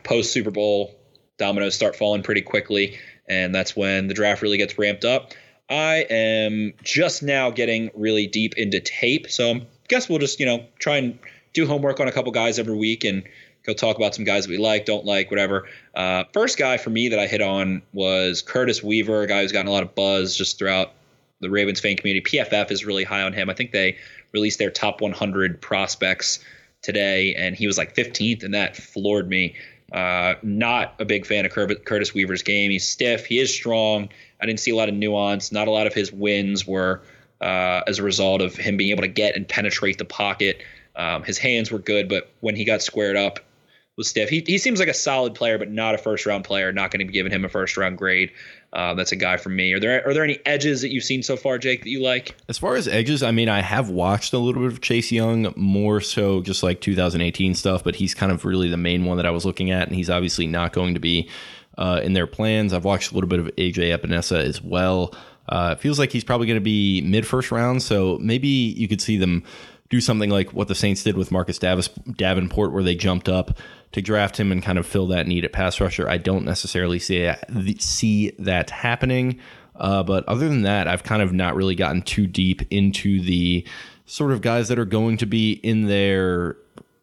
Post Super Bowl, dominoes start falling pretty quickly, and that's when the draft really gets ramped up. I am just now getting really deep into tape, so I guess we'll just you know try and do homework on a couple guys every week and go talk about some guys that we like, don't like, whatever. Uh, first guy for me that I hit on was Curtis Weaver, a guy who's gotten a lot of buzz just throughout the Ravens fan community. PFF is really high on him. I think they released their top 100 prospects today, and he was like 15th, and that floored me. Uh, not a big fan of Curtis Weaver's game. He's stiff. He is strong. I didn't see a lot of nuance. Not a lot of his wins were uh, as a result of him being able to get and penetrate the pocket. Um, his hands were good, but when he got squared up, was stiff. He, he seems like a solid player, but not a first round player. Not going to be giving him a first round grade. Uh, that's a guy for me. Are there are there any edges that you've seen so far, Jake, that you like? As far as edges, I mean, I have watched a little bit of Chase Young, more so just like 2018 stuff, but he's kind of really the main one that I was looking at, and he's obviously not going to be uh, in their plans. I've watched a little bit of AJ Epenesa as well. Uh, it feels like he's probably going to be mid first round, so maybe you could see them do something like what the Saints did with Marcus Davis, Davenport, where they jumped up to draft him and kind of fill that need at pass rusher. I don't necessarily see see that happening. Uh, but other than that, I've kind of not really gotten too deep into the sort of guys that are going to be in their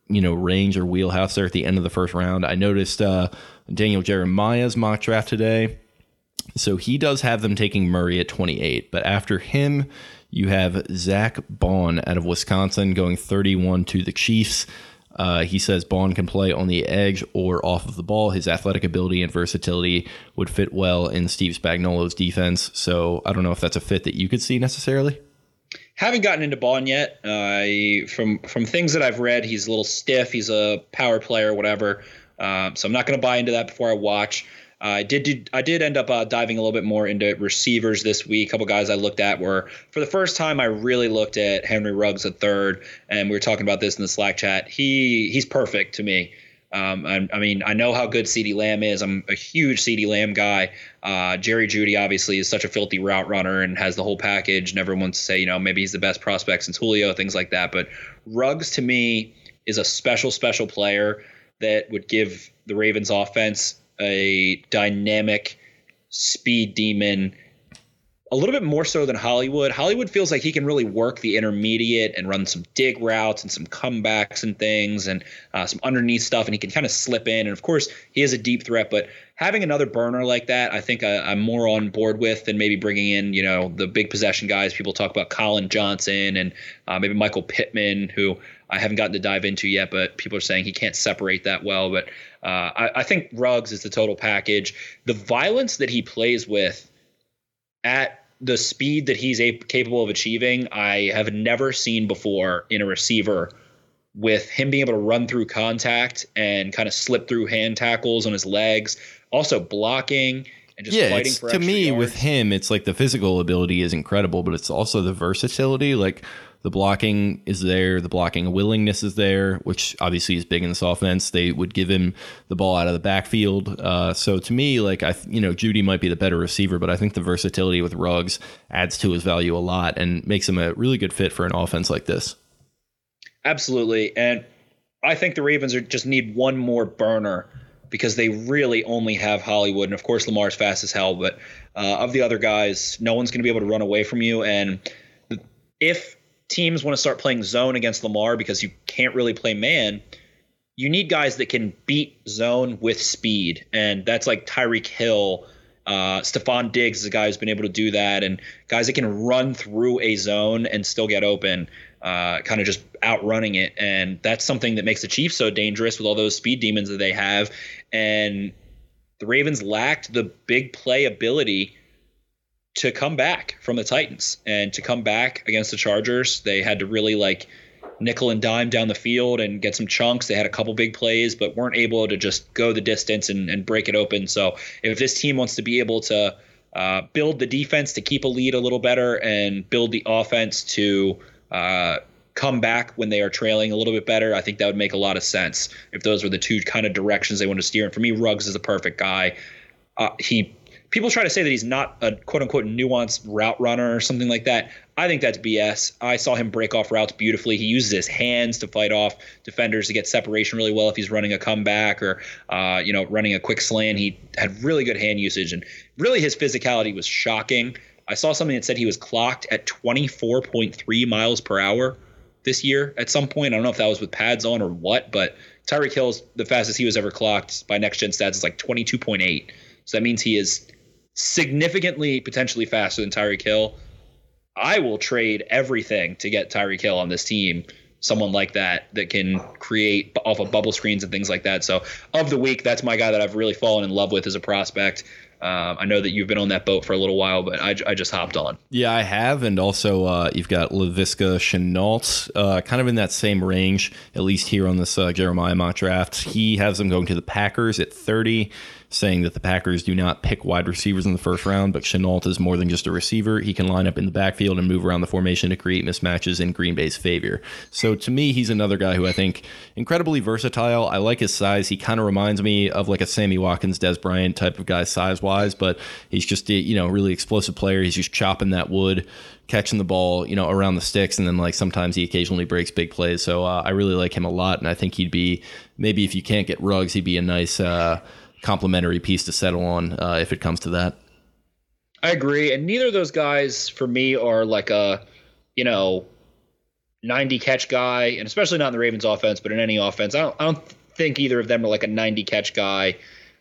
you know range or wheelhouse there at the end of the first round. I noticed uh, Daniel Jeremiah's mock draft today. So he does have them taking Murray at 28, but after him, you have Zach Baun out of Wisconsin going 31 to the Chiefs. Uh, he says Baun can play on the edge or off of the ball. His athletic ability and versatility would fit well in Steve Spagnuolo's defense. So I don't know if that's a fit that you could see necessarily. Haven't gotten into Baun yet. Uh, from from things that I've read, he's a little stiff. He's a power player, whatever. Uh, so I'm not going to buy into that before I watch. I did I did end up uh, diving a little bit more into receivers this week. A couple guys I looked at were for the first time I really looked at Henry Ruggs a third, and we were talking about this in the Slack chat. He he's perfect to me. Um, I, I, mean, I know how good CeeDee Lamb is. I'm a huge CeeDee Lamb guy. Uh, Jerry Jeudy obviously is such a filthy route runner and has the whole package. And everyone wants to say, you know, maybe he's the best prospect since Julio, things like that. But Ruggs to me is a special, special player that would give the Ravens offense a dynamic speed demon a little bit more so than Hollywood. Hollywood feels like he can really work the intermediate and run some dig routes and some comebacks and things and uh, some underneath stuff, and he can kind of slip in. And of course, he is a deep threat, but having another burner like that, I think I, I'm more on board with than maybe bringing in, you know, the big possession guys. People talk about Collin Johnson and uh, maybe Michael Pittman, who I haven't gotten to dive into yet, but people are saying he can't separate that well. But uh, I, I think Ruggs is the total package. The violence that he plays with at the speed that he's a- capable of achieving, I have never seen before in a receiver. With him being able to run through contact and kind of slip through hand tackles on his legs, also blocking and just yeah, fighting for to me yards. with him, it's like the physical ability is incredible, but it's also the versatility. Like The blocking is there. The blocking willingness is there, which obviously is big in this offense. They would give him the ball out of the backfield. Uh, so to me, like I, you know, Jeudy might be the better receiver, but I think the versatility with Ruggs adds to his value a lot and makes him a really good fit for an offense like this. Absolutely, and I think the Ravens are just need one more burner because they really only have Hollywood, and of course Lamar's fast as hell. But uh, of the other guys, no one's going to be able to run away from you. And if teams want to start playing zone against Lamar because you can't really play man, you need guys that can beat zone with speed, and that's like Tyreek Hill. Uh, Stefon Diggs is a guy who's been able to do that, and guys that can run through a zone and still get open, uh, kind of just outrunning it. And that's something that makes the Chiefs so dangerous with all those speed demons that they have. And the Ravens lacked the big play ability to come back from the Titans and to come back against the Chargers. They had to really like nickel and dime down the field and get some chunks. They had a couple big plays, but weren't able to just go the distance and, and break it open. So if this team wants to be able to uh, build the defense to keep a lead a little better and build the offense to uh, come back when they are trailing a little bit better, I think that would make a lot of sense if those were the two kind of directions they want to steer. And for me, Ruggs is the perfect guy. Uh, he people try to say that he's not a quote unquote nuanced route runner or something like that. I think that's BS. I saw him break off routes beautifully. He uses his hands to fight off defenders to get separation really well if he's running a comeback or uh, you know running a quick slant. He had really good hand usage and really his physicality was shocking. I saw something that said he was clocked at 24.3 miles per hour this year at some point. I don't know if that was with pads on or what, but Tyreek Hill's the fastest he was ever clocked by next gen stats is like 22.8. So that means he is significantly potentially faster than Tyreek Hill. I will trade everything to get Tyreek Hill on this team. Someone like that that can create off of bubble screens and things like that. So of the week, that's my guy that I've really fallen in love with as a prospect. Um, I know that you've been on that boat for a little while, but I, I just hopped on. Yeah, I have, and also uh, you've got Laviska Shenault, uh, kind of in that same range, at least here on this uh, Jeremiah mock draft. He has them going to the Packers at 30 saying that the Packers do not pick wide receivers in the first round, but Shenault is more than just a receiver. He can line up in the backfield and move around the formation to create mismatches in Green Bay's favor. So to me, he's another guy who I think incredibly versatile. I like his size. He kind of reminds me of like a Sammy Watkins, Dez Bryant type of guy size wise, but he's just a, you know really explosive player. He's just chopping that wood catching the ball, you know, around the sticks, and then like sometimes he occasionally breaks big plays. So uh, I really like him a lot, and I think he'd be maybe if you can't get Ruggs, he'd be a nice uh, complementary piece to settle on uh, if it comes to that. I agree, and neither of those guys for me are like a, you know, 90 catch guy, and especially not in the Ravens offense, but in any offense. I don't, I don't think either of them are like a 90 catch guy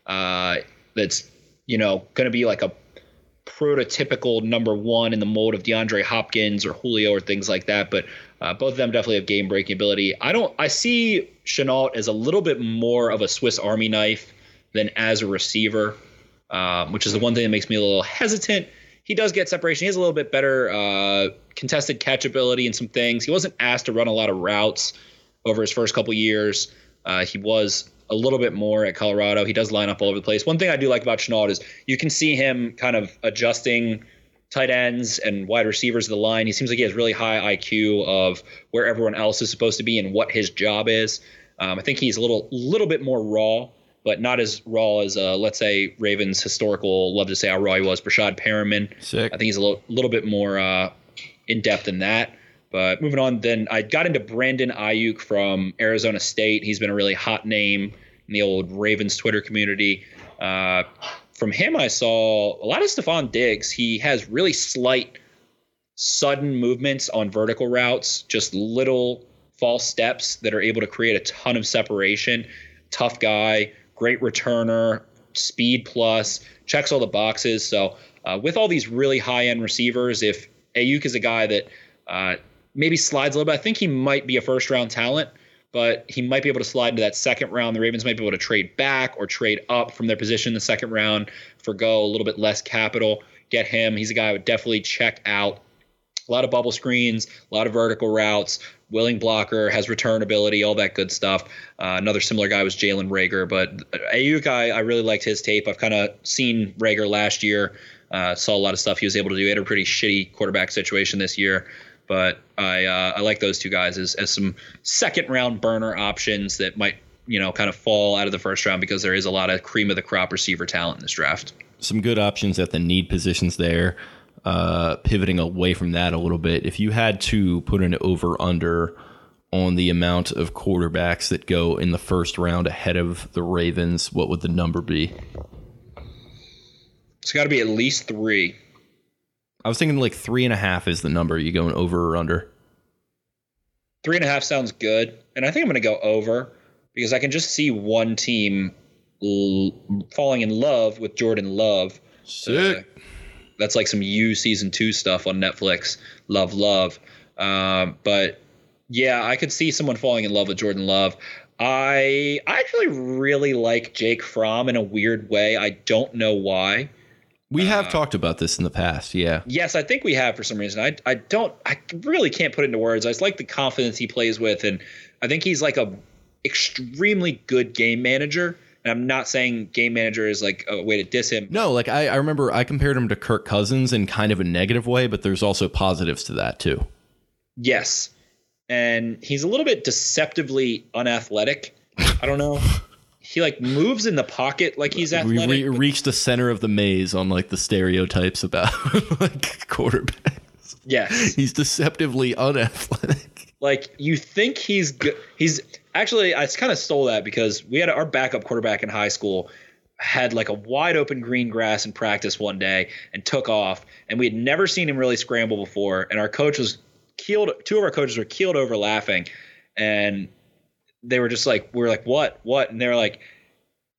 uh, that's, you know, going to be like a prototypical number one in the mold of DeAndre Hopkins or Julio or things like that. But uh, both of them definitely have game breaking ability. I don't. I see Shenault as a little bit more of a Swiss Army knife than as a receiver, um, which is the one thing that makes me a little hesitant. He does get separation. He has a little bit better uh, contested catchability and some things. He wasn't asked to run a lot of routes over his first couple years. Uh, he was a little bit more at Colorado. He does line up all over the place. One thing I do like about Shenault is you can see him kind of adjusting tight ends and wide receivers of the line. He seems like he has really high IQ of where everyone else is supposed to be and what his job is. Um, I think he's a little little bit more raw but not as raw as uh, let's say Ravens historical. Love to say how raw he was. Breshad Perriman. Sick. I think he's a little, little bit more uh, in depth than that. But moving on, then I got into Brandon Aiyuk from Arizona State. He's been a really hot name in the old Ravens Twitter community. Uh, from him, I saw a lot of Stefon Diggs. He has really slight, sudden movements on vertical routes, just little false steps that are able to create a ton of separation. Tough guy great returner, speed plus, checks all the boxes. So uh, with all these really high end receivers, if Aiyuk is a guy that uh, maybe slides a little bit, I think he might be a first round talent, but he might be able to slide into that second round. The Ravens might be able to trade back or trade up from their position in the second round for go a little bit less capital. Get him. He's a guy I would definitely check out. A lot of bubble screens, a lot of vertical routes, willing blocker, has return ability, all that good stuff. Uh, another similar guy was Jalen Reagor, but Aiyuk, I, I really liked his tape. I've kind of seen Reagor last year, uh, saw a lot of stuff he was able to do. He had a pretty shitty quarterback situation this year. But I uh, I like those two guys as as some second round burner options that might you know kind of fall out of the first round because there is a lot of cream of the crop receiver talent in this draft. Some good options at the need positions there. Uh, pivoting away from that a little bit, if you had to put an over under on the amount of quarterbacks that go in the first round ahead of the Ravens, what would the number be? It's got to be at least three. I was thinking like three and a half is the number. Are You going over or under? Three and a half sounds good, and I think I'm going to go over because I can just see one team l- falling in love with Jordan Love. Sick. Uh, that's like some U season two stuff on Netflix. Love, love. Um, but yeah, I could see someone falling in love with Jordan Love. I I actually really like Jake Fromm in a weird way. I don't know why. We have talked about this in the past, yeah. Yes, I think we have for some reason. I I don't I really can't put it into words. I just like the confidence he plays with, and I think he's like a extremely good game manager. And I'm not saying game manager is like a way to diss him. No, like I, I remember I compared him to Kirk Cousins in kind of a negative way, but there's also positives to that too. Yes. And he's a little bit deceptively unathletic. I don't know. he like moves in the pocket like he's We athletic. re- reached the center of the maze on like the stereotypes about like quarterbacks. yes. He's deceptively unathletic. Like you think he's good. He's actually I kind of stole that because we had our backup quarterback in high school had like a wide open green grass in practice one day and took off, and we had never seen him really scramble before, and our coach was keeled. Two of our coaches were keeled over laughing, and they were just like, "We're like, what, what?" And they're like.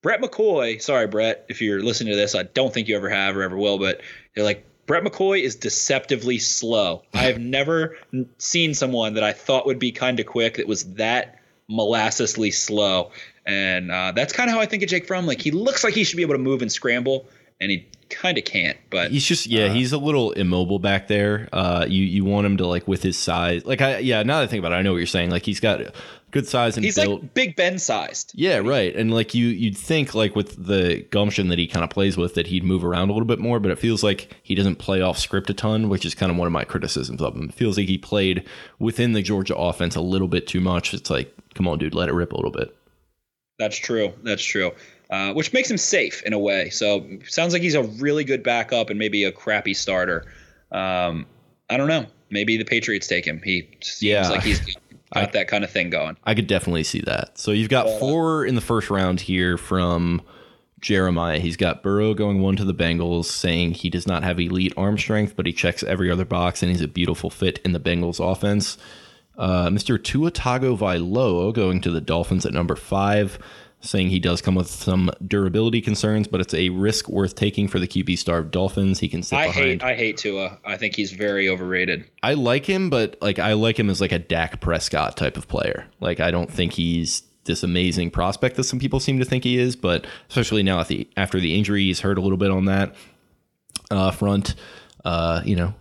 Brett McCoy, sorry, Brett, if you're listening to this, I don't think you ever have or ever will, but they're like, Brett McCoy is deceptively slow. I have never seen someone that I thought would be kind of quick that was that molassesly slow. And uh, that's kind of how I think of Jake Fromm. Like, he looks like he should be able to move and scramble, and he kind of can't. But He's just yeah, he's a little immobile back there. Uh, you you want him to like with his size, like I yeah. Now that I think about it, I know what you're saying. Like he's got good size and he's built. like Big Ben sized. Yeah, right. And like you, you'd think like with the gumption that he kind of plays with that he'd move around a little bit more, but it feels like he doesn't play off script a ton, which is kind of one of my criticisms of him. It feels like he played within the Georgia offense a little bit too much. It's like, come on, dude, let it rip a little bit. That's true. That's true. Uh, which makes him safe in a way. So sounds like he's a really good backup and maybe a crappy starter. Um, I don't know. Maybe the Patriots take him. He seems Yeah. like he's got that kind of thing going. I could definitely see that. So you've got four in the first round here from Jeremiah. He's got Burrow going one to the Bengals, saying he does not have elite arm strength, but he checks every other box and he's a beautiful fit in the Bengals offense. Uh, Mr. Tua Tagovailoa going to the Dolphins at number five, saying he does come with some durability concerns, but it's a risk worth taking for the QB starved Dolphins. He can sit I behind. hate I hate Tua. I think he's very overrated. I like him, but like I like him as like a Dak Prescott type of player. Like I don't think he's this amazing prospect that some people seem to think he is, but especially now at the after the injury, he's hurt a little bit on that uh, front, uh, you know,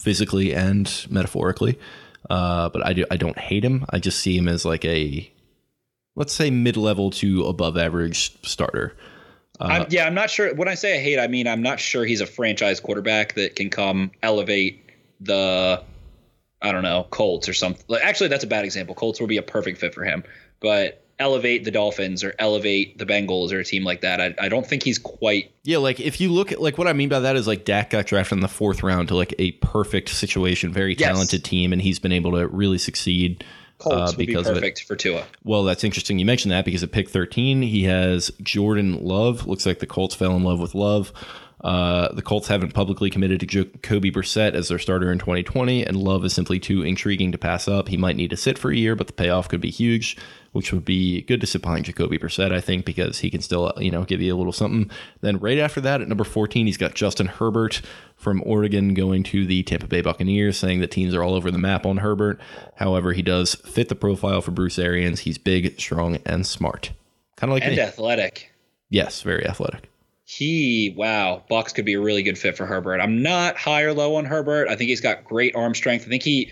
physically and metaphorically. Uh, but I do I don't hate him. I just see him as like a let's say mid level to above average starter. Uh, I'm, yeah, I'm not sure. When I say I hate, I mean I'm not sure he's a franchise quarterback that can come elevate the, I don't know, Colts or something. Like, actually, that's a bad example. Colts would be a perfect fit for him, but elevate the Dolphins or elevate the Bengals or a team like that. I, I don't think he's quite. Yeah, like if you look at like what I mean by that is like Dak got drafted in the fourth round to like a perfect situation, very Yes. talented team, and he's been able to really succeed Colts uh, would be because of perfect for Tua. Well, that's interesting. You mentioned that because at pick 13, he has Jordan Love. Looks like the Colts fell in love with Love. Uh, the Colts haven't publicly committed to Jacoby Brissett as their starter in 2020, and Love is simply too intriguing to pass up. He might need to sit for a year, but the payoff could be huge, which would be good to sit behind Jacoby Brissett, I think, because he can still, you know, give you a little something. Then right after that, at number 14, he's got Justin Herbert from Oregon going to the Tampa Bay Buccaneers, saying that teams are all over the map on Herbert. However, he does fit the profile for Bruce Arians. He's big, strong, and smart. Kind of like And me. athletic. Yes, very athletic. He wow, Bucs could be a really good fit for Herbert. I'm not high or low on Herbert. I think he's got great arm strength. I think he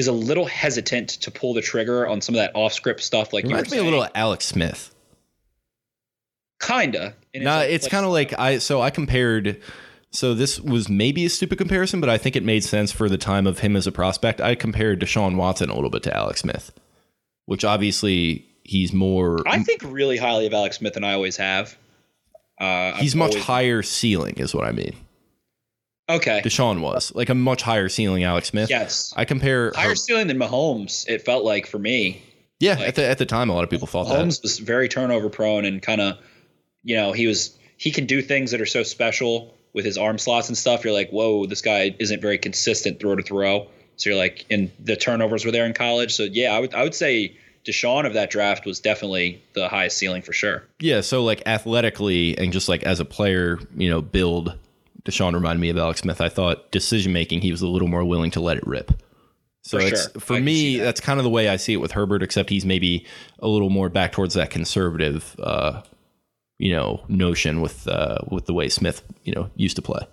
is a little hesitant to pull the trigger on some of that off script stuff like you Reminds me a little Alex Smith. kinda. No, it's kind of like I. So I compared So this was maybe a stupid comparison, but I think it made sense for the time of him as a prospect. I compared Deshaun Watson a little bit to Alex Smith, which obviously he's more. I think really highly of Alex Smith, and I always have. Uh, he's I've much always- higher ceiling, is what I mean. Okay. Deshaun was like a much higher ceiling Alex Smith. Yes. I compare. Higher ceiling than Mahomes. It felt like for me. yeah, like- at the at the time, a lot of people thought that. Mahomes was very turnover prone and kind of, you know, he was he can do things that are so special with his arm slots and stuff. You're like, whoa, this guy isn't very consistent throw to throw. So you're like, and the turnovers were there in college. So yeah, I would I would say Deshaun of that draft was definitely the highest ceiling for sure. Yeah, so like athletically and just like as a player, you know, build. Deshaun reminded me of Alex Smith. I thought decision making, he was a little more willing to let it rip. So For it's sure. For can me, that. that's kind of the way I see it with Herbert, except he's maybe a little more back towards that conservative, uh, you know, notion with uh, with the way Smith, you know, used to play.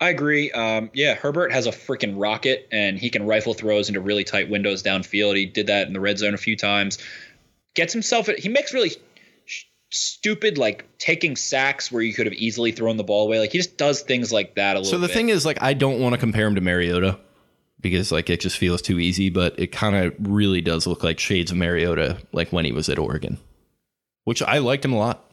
I agree. Um, yeah, Herbert has a freaking rocket, and he can rifle throws into really tight windows downfield. He did that in the red zone a few times. Gets himself. He makes really stupid, like taking sacks where you could have easily thrown the ball away. Like he just does things like that a little. So the bit. thing is, like, I don't want to compare him to Mariota because like it just feels too easy, but it kind of really does look like shades of Mariota, like when he was at Oregon, which I liked him a lot.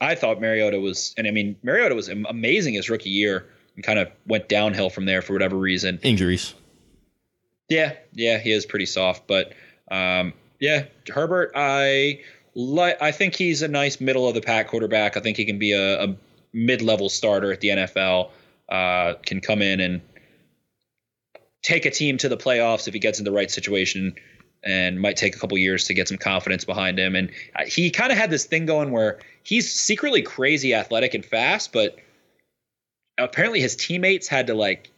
I thought Mariota was, and I mean Mariota was amazing his rookie year, and kind of went downhill from there for whatever reason. Injuries. Yeah, yeah, he is pretty soft, but um, yeah, Herbert, I I think he's a nice middle of the pack quarterback. I think he can be a, a mid level starter at the NFL. Uh, can come in and take a team to the playoffs if he gets in the right situation, and might take a couple years to get some confidence behind him. And he kind of had this thing going where he's secretly crazy athletic and fast, but apparently his teammates had to like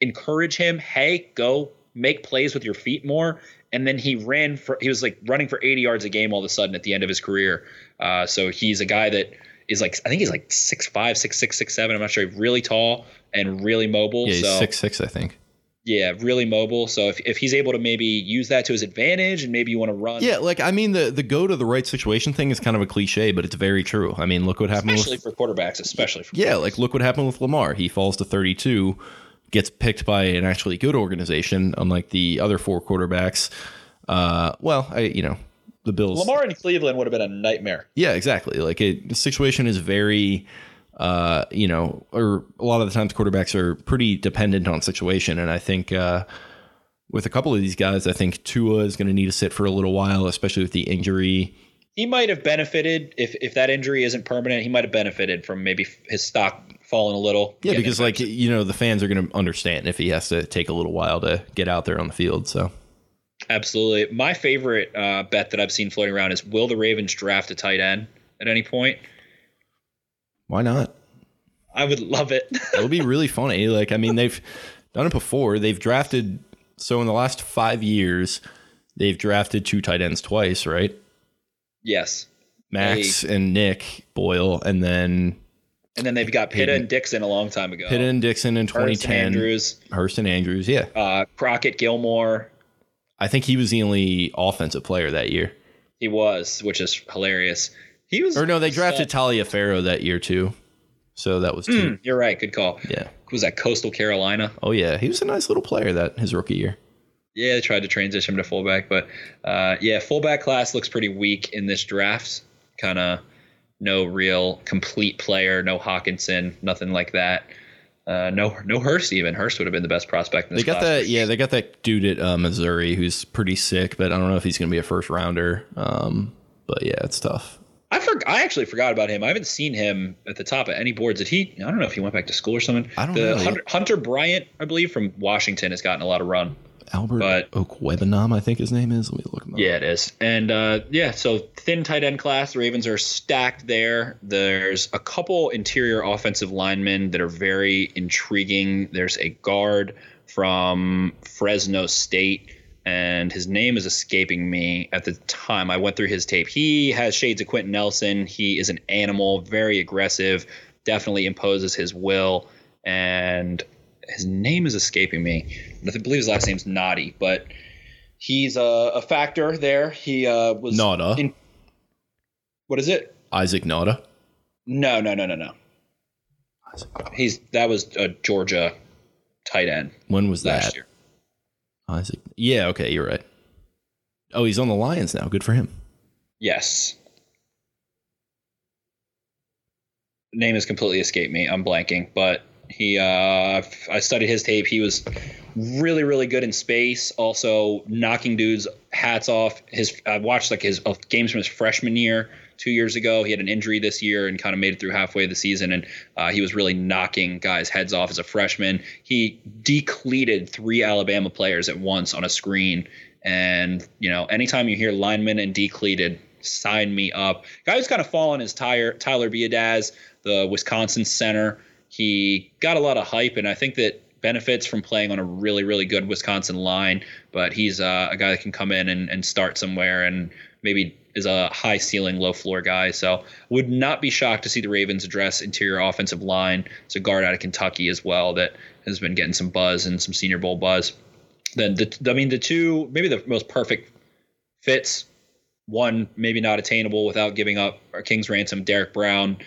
encourage him, hey, go make plays with your feet more. And then he ran for he was like running for 80 yards a game all of a sudden at the end of his career. Uh, so he's a guy that is like I think he's like six five, six six, six seven. I'm not sure. Really tall and really mobile. Yeah, he's so six six, I think. yeah, really mobile. So if, if he's able to maybe use that to his advantage and maybe you want to run Yeah, like I mean, the the go to the right situation thing is kind of a cliche, but it's very true. I mean, look what happened especially with for quarterbacks, especially for yeah, like look what happened with Lamar. He falls to thirty two, gets picked by an actually good organization, unlike the other four quarterbacks. Uh, well, I you know the Bills. Lamar in Cleveland would have been a nightmare. Yeah, exactly. Like it, the situation is very, uh, you know, or a lot of the times quarterbacks are pretty dependent on situation, and I think uh, with a couple of these guys, I think Tua is going to need to sit for a little while, especially with the injury. he might have benefited if if that injury isn't permanent. He might have benefited from maybe his stock falling a little. Yeah, because like you know the fans are going to understand if he has to take a little while to get out there on the field. So absolutely. My favorite uh, bet that I've seen floating around is: Will the Ravens draft a tight end at any point? why not? I would love it. It would be really funny. Like I mean, they've done it before. They've drafted so in the last five years, they've drafted two tight ends twice, right? yes. Max and Nick Boyle, and then And then they've got Pitta Hayden. and Dixon a long time ago. Pitt and Dixon in 2010. Hurst and 2010. Andrews, Hurst and Andrews, yeah. uh, Crockett, Gillmore. I think he was the only offensive player that year. He was, which is hilarious. He was. Or no, they drafted Talia Farrow that year too. So that was two. Hmm, You're right. Good call. Yeah. Was that Coastal Carolina? Oh yeah, he was a nice little player that his rookie year. Yeah, they tried to transition him to fullback, but uh, yeah, fullback class looks pretty weak in this draft. Kind of no real complete player, no Hockenson, nothing like that. Uh, no, no Hurst even. Hurst would have been the best prospect in They got that, yeah. They got that dude at uh, Missouri who's pretty sick, but I don't know if he's going to be a first rounder. Um, but yeah, it's tough. I for, I actually forgot about him. I haven't seen him at the top of any boards. Did he? I don't know if he went back to school or something. I don't the know. Hunter, Hunter Bryant, I believe, from Washington, has gotten a lot of run. Albert But- Okwuegbunam, I think his name is. Let me look him up. Yeah, it is. And uh, yeah, so thin tight end class. The Ravens are stacked there. There's a couple interior offensive linemen that are very intriguing. There's a guard from Fresno State, and his name is escaping me at the time. I went through his tape. He has shades of Quenton Nelson. He is an animal, very aggressive, definitely imposes his will. And his name is escaping me. I believe his last name's Naughty, but he's a, a factor there. He uh, was Nauta. in- what is it? Isaac Nauta. No, no, no, no, no. He's that was a Georgia tight end When was last that? year. Isaac. Yeah, okay, you're right. Oh, he's on the Lions now. Good for him. Yes. Name has completely escaped me. I'm blanking, but he uh I studied his tape. He was really really good in space, also knocking dudes hats off. His I watched like his uh, games from his freshman year 2 years ago. He had an injury this year and kind of made it through halfway of the season and uh, he was really knocking guys heads off as a freshman. He decleated three Alabama players at once on a screen and, you know, anytime you hear lineman and decleated, sign me up. Guy who's kind of fallen is Tyler, Tyler Biadasz, the Wisconsin center. He got a lot of hype, and I think that benefits from playing on a really, really good Wisconsin line. But he's uh, a guy that can come in and, and start somewhere and maybe is a high ceiling, low floor guy. So would not be shocked to see the Ravens address interior offensive line. It's a guard out of Kentucky as well that has been getting some buzz and some Senior Bowl buzz. Then the I mean the two maybe the most perfect fits. One maybe not attainable without giving up our King's ransom. Derrick Brown,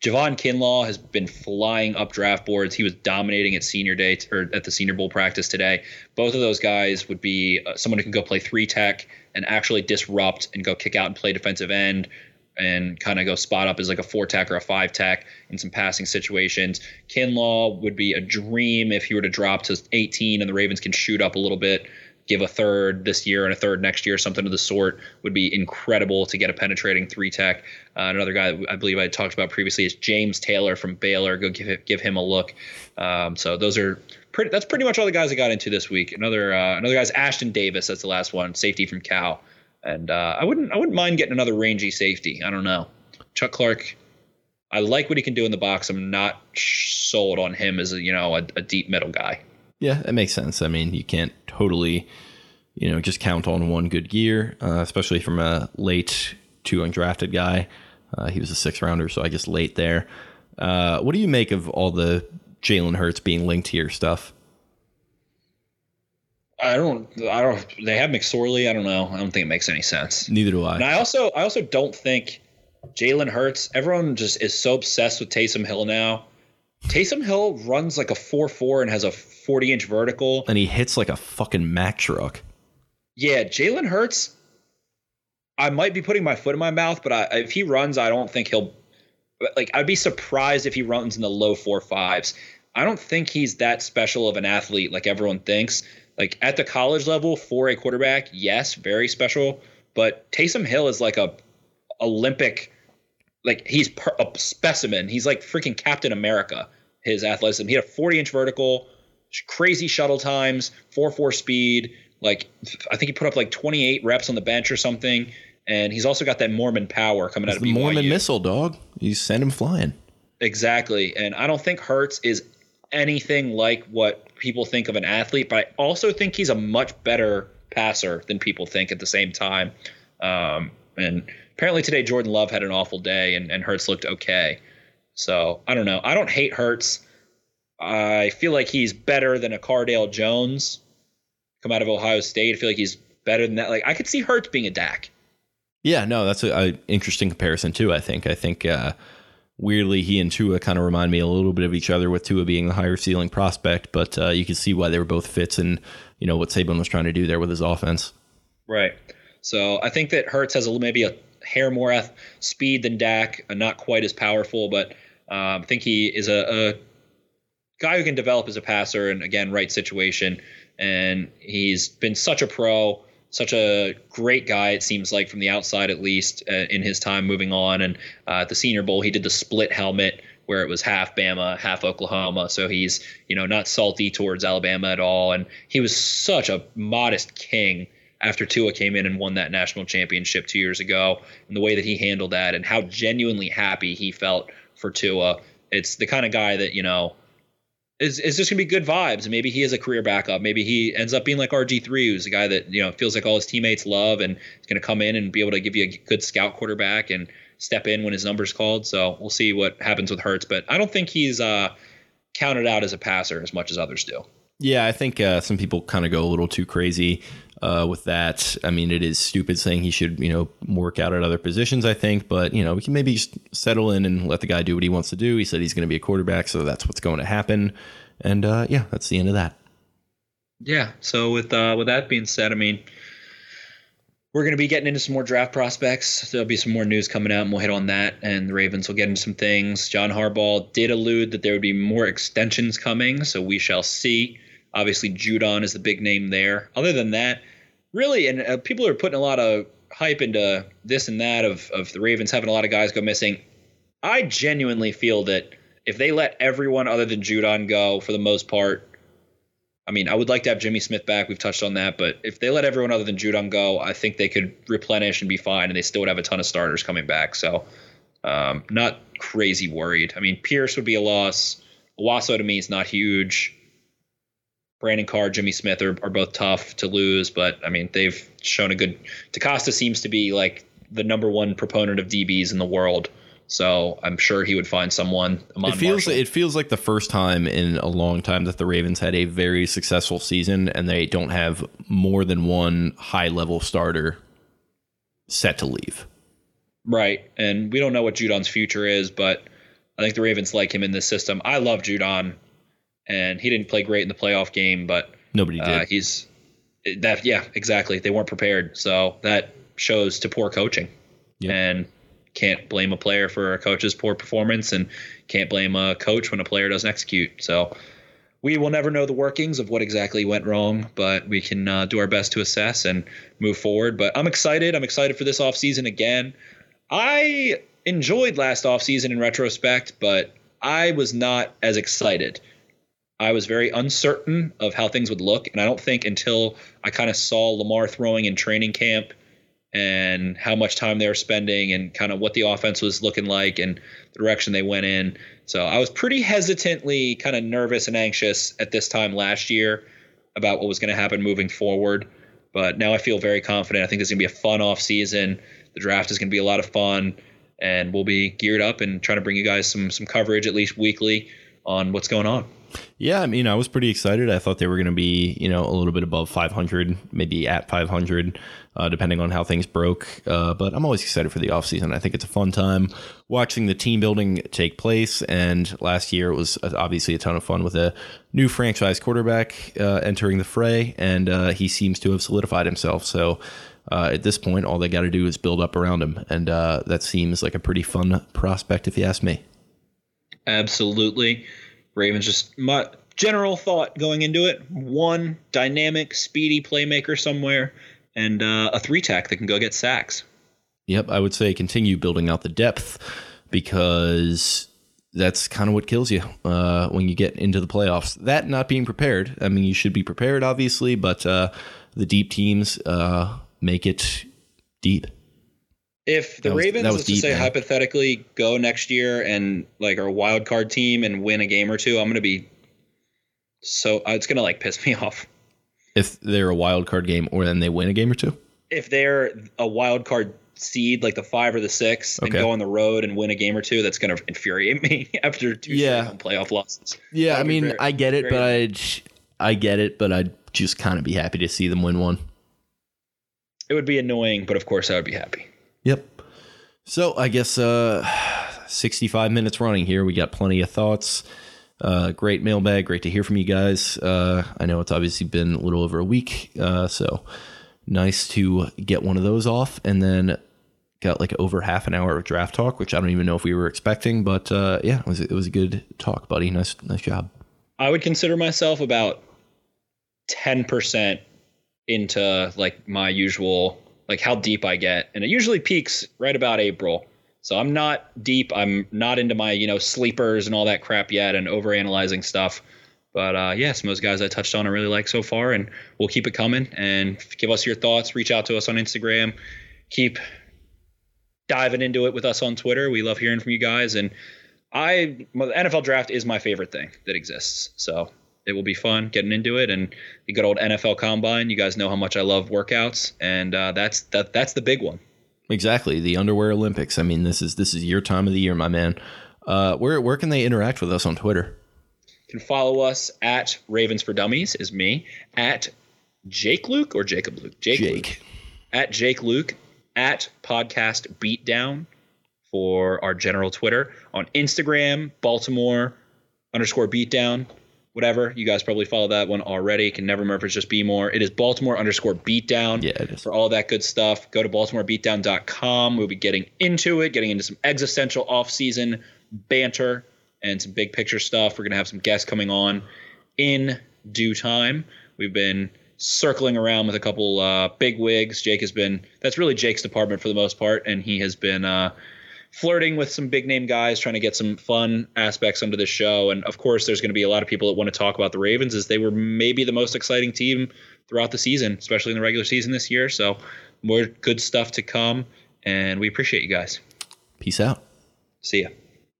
Javon Kinlaw has been flying up draft boards. He was dominating at senior day t- or at the Senior Bowl practice today. Both of those guys would be uh, someone who can go play three tech and actually disrupt and go kick out and play defensive end and kind of go spot up as like a four tech or a five tech in some passing situations. Kinlaw would be a dream if he were to drop to 18 and the Ravens can shoot up a little bit, give a third this year and a third next year, something of the sort would be incredible to get a penetrating three tech. Uh, another guy that I believe I talked about previously is James Taylor from Baylor. Go give it, give him a look. Um, so those are pretty. That's pretty much all the guys I got into this week. Another uh, another guy's Ashtyn Davis. That's the last one, safety from Cal. And uh, I wouldn't I wouldn't mind getting another rangy safety. I don't know. Chuck Clark. I like what he can do in the box. I'm not sold on him as a you know a, a deep middle guy. Yeah, that makes sense. I mean, you can't totally, you know, just count on one good gear, uh, especially from a late to undrafted guy. Uh, he was a six rounder, so I guess late there. Uh, what do you make of all the Jalen Hurts being linked here stuff? I don't. I don't. They have McSorley. I don't know. I don't think it makes any sense. Neither do I. And I also, I also don't think Jalen Hurts. Everyone just is so obsessed with Taysom Hill now. Taysom Hill runs like a four four and has a forty inch vertical. and he hits like a fucking Mack truck. Yeah, Jalen Hurts. I might be putting my foot in my mouth, but I, if he runs, I don't think he'll. Like, I'd be surprised if he runs in the low four fives. I don't think he's that special of an athlete like everyone thinks. Like at the college level for a quarterback, yes, very special. But Taysom Hill is like a Olympic, like he's per, a specimen. He's like freaking Captain America. His athleticism. He had a 40 inch vertical, crazy shuttle times, four four speed. Like I think he put up like 28 reps on the bench or something. And he's also got that Mormon power coming out of the BYU. Mormon missile, dog. You send him flying. Exactly. And I don't think Hurts is anything like what people think of an athlete, but I also think he's a much better passer than people think at the same time. Um, and apparently today Jordan Love had an awful day and, and Hurts looked okay. So I don't know. I don't hate Hurts. I feel like he's better than a Cardale Jones come out of Ohio State. I feel like he's better than that. Like I could see Hurts being a Dak. Yeah, no, that's an interesting comparison too. I think. I think uh, weirdly, he and Tua kind of remind me a little bit of each other, with Tua being the higher ceiling prospect. But uh, you can see why they were both fits, and you know what Saban was trying to do there with his offense. Right. So I think that Hurts has a, maybe a hair more speed than Dak, uh, not quite as powerful, but um, I think he is a, a guy who can develop as a passer and again, right situation. And he's been such a pro, such a great guy. It seems like from the outside, at least, uh, in his time moving on. And uh, at the Senior Bowl, he did the split helmet where it was half Bama, half Oklahoma. So he's you know not salty towards Alabama at all. And he was such a modest king after Tua came in and won that national championship two years ago, and the way that he handled that, and how genuinely happy he felt for Tua. It's the kind of guy that you know is is just gonna be good vibes. And maybe he is a career backup. Maybe he ends up being like RG three, who's a guy that you know feels like all his teammates love, and is gonna come in and be able to give you a good scout quarterback and step in when his number's called. So we'll see what happens with Hurts, but I don't think he's uh, counted out as a passer as much as others do. Yeah, I think uh, some people kind of go a little too crazy uh, with that. I mean, it is stupid saying he should, you know, work out at other positions, I think, but, you know, we can maybe just settle in and let the guy do what he wants to do. He said he's going to be a quarterback, so that's what's going to happen. And uh, yeah, that's the end of that. Yeah. So with uh, with that being said, I mean, we're going to be getting into some more draft prospects. There'll be some more news coming out, and we'll hit on that. And the Ravens will get into some things. John Harbaugh did allude that there would be more extensions coming, so we shall see. Obviously, Judon is the big name there. Other than that, really, and uh, people are putting a lot of hype into this and that of of the Ravens having a lot of guys go missing. I genuinely feel that if they let everyone other than Judon go for the most part, I mean, I would like to have Jimmy Smith back. We've touched on that, but if they let everyone other than Judon go, I think they could replenish and be fine, and they still would have a ton of starters coming back. So, um, not crazy worried. I mean, Pierce would be a loss. Onwuasor to me is not huge. Brandon Carr, Jimmy Smith are, are both tough to lose, but I mean, they've shown a good. DeCosta seems to be like the number one proponent of DBs in the world. So I'm sure he would find someone. Iman it feels Marshall. it feels like the first time in a long time that the Ravens had a very successful season, and they don't have more than one high level starter set to leave. Right. And we don't know what Judon's future is, but I think the Ravens like him in this system. I love Judon, and he didn't play great in the playoff game, but Nobody did. uh, he's that. Yeah, exactly. They weren't prepared, so that shows to poor coaching. Yep. And can't blame a player for a coach's poor performance, and can't blame a coach when a player doesn't execute. So we will never know the workings of what exactly went wrong, but we can uh, do our best to assess and move forward. But I'm excited. I'm excited for this offseason again. I enjoyed last offseason in retrospect, but I was not as excited. I was very uncertain of how things would look, and I don't think until I kind of saw Lamar throwing in training camp and how much time they were spending and kind of what the offense was looking like and the direction they went in. So I was pretty hesitantly kind of nervous and anxious at this time last year about what was going to happen moving forward. But now I feel very confident. I think is going to be a fun off season. The draft is going to be a lot of fun, and we'll be geared up and trying to bring you guys some some coverage at least weekly on what's going on. Yeah, I mean, I was pretty excited. I thought they were going to be, you know, a little bit above 500, maybe at 500, uh, depending on how things broke. Uh, but I'm always excited for the offseason. I think it's a fun time watching the team building take place. And last year it was uh, obviously a ton of fun with a new franchise quarterback uh, entering the fray, and uh, he seems to have solidified himself. So uh, at this point, all they got to do is build up around him. And that seems like a pretty fun prospect, if you ask me. Absolutely. Ravens just my general thought going into it: one dynamic, speedy playmaker somewhere, and uh, a three tack that can go get sacks. Yep, I would say continue building out the depth because that's kind of what kills you uh, when you get into the playoffs. That not being prepared. I mean, you should be prepared, obviously, but uh, the deep teams uh, make it deep. If the That was- Ravens, that was let's just deep, say man. hypothetically, go next year and like are a wild card team and win a game or two, I'm gonna be so uh, it's gonna like piss me off. If they're a wild card game, or then they win a game or two. If they're a wild card seed, like the five or the six, and go on the road and win a game or two, that's gonna infuriate me after two Yeah. playoff losses. Yeah, I That'd be mean, very- I get it, but I'd, I get it, but I'd just kind of be happy to see them win one. It would be annoying, but of course I would be happy. Yep. So I guess uh 65 minutes running here. We got plenty of thoughts. Uh great mailbag, great to hear from you guys. Uh I know it's obviously been a little over a week, uh so nice to get one of those off and then got like over half an hour of draft talk, which I don't even know if we were expecting, but uh yeah, it was it was a good talk, buddy. Nice nice job. I would consider myself about 10% into like my usual like how deep I get and it usually peaks right about April. So I'm not deep. I'm not into my, you know, sleepers and all that crap yet and overanalyzing stuff. But uh of those guys I touched on I really like so far and we'll keep it coming and give us your thoughts, reach out to us on Instagram. Keep diving into it with us on Twitter. We love hearing from you guys and I NFL draft is my favorite thing that exists. So it will be fun getting into it and the good old NFL combine. You guys know how much I love workouts, and uh, that's that that's the big one. Exactly. The underwear Olympics. I mean, this is this is your time of the year, my man. Uh where where can they interact with us on Twitter? You can follow us at Ravens for Dummies is me at Jake Louque or Jacob Louque? Jake. Luke. Jake. At Jake Louque at podcast beatdown for our general Twitter on Instagram, Baltimore underscore beatdown, whatever. You guys probably follow that one already. Can never remember if it's just be more. It is Baltimore underscore beatdown. Yeah, it is. For all that good stuff, go to BaltimoreBeatdown.com. We'll be getting into it, getting into some existential off-season banter and some big picture stuff. We're gonna have some guests coming on in due time. We've been circling around with a couple uh, big wigs. Jake has been that's really Jake's department for the most part, and he has been uh, flirting with some big name guys, trying to get some fun aspects onto the show. And of course, there's going to be a lot of people that want to talk about the Ravens, as they were maybe the most exciting team throughout the season, especially in the regular season this year. So more good stuff to come, and we appreciate you guys. Peace out. See ya.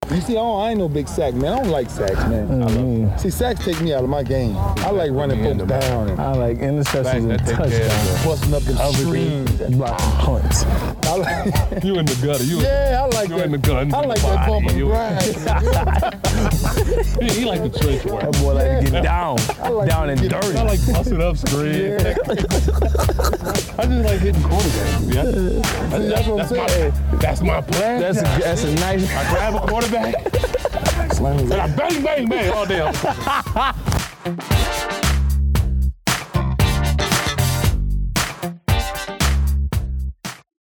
You see, oh, I ain't no big sack man. I don't like sacks, man. Mm-hmm. I love See, sacks take me out of my game. I like running folks down and I like interceptions and touchdowns. busting up the screens. Blocking punts. I like, You in the gutter. You yeah, I like You that. in the gun, I like the that bump body, and you- grind. he like the trench work. That boy like to get down, like down and dirty. I like busting up screen. I just like hitting quarterbacks. Yeah. That's, That's what I'm my, saying. that's my plan. That's a, that's a nice. I grab a quarterback and I bang, bang, bang all day.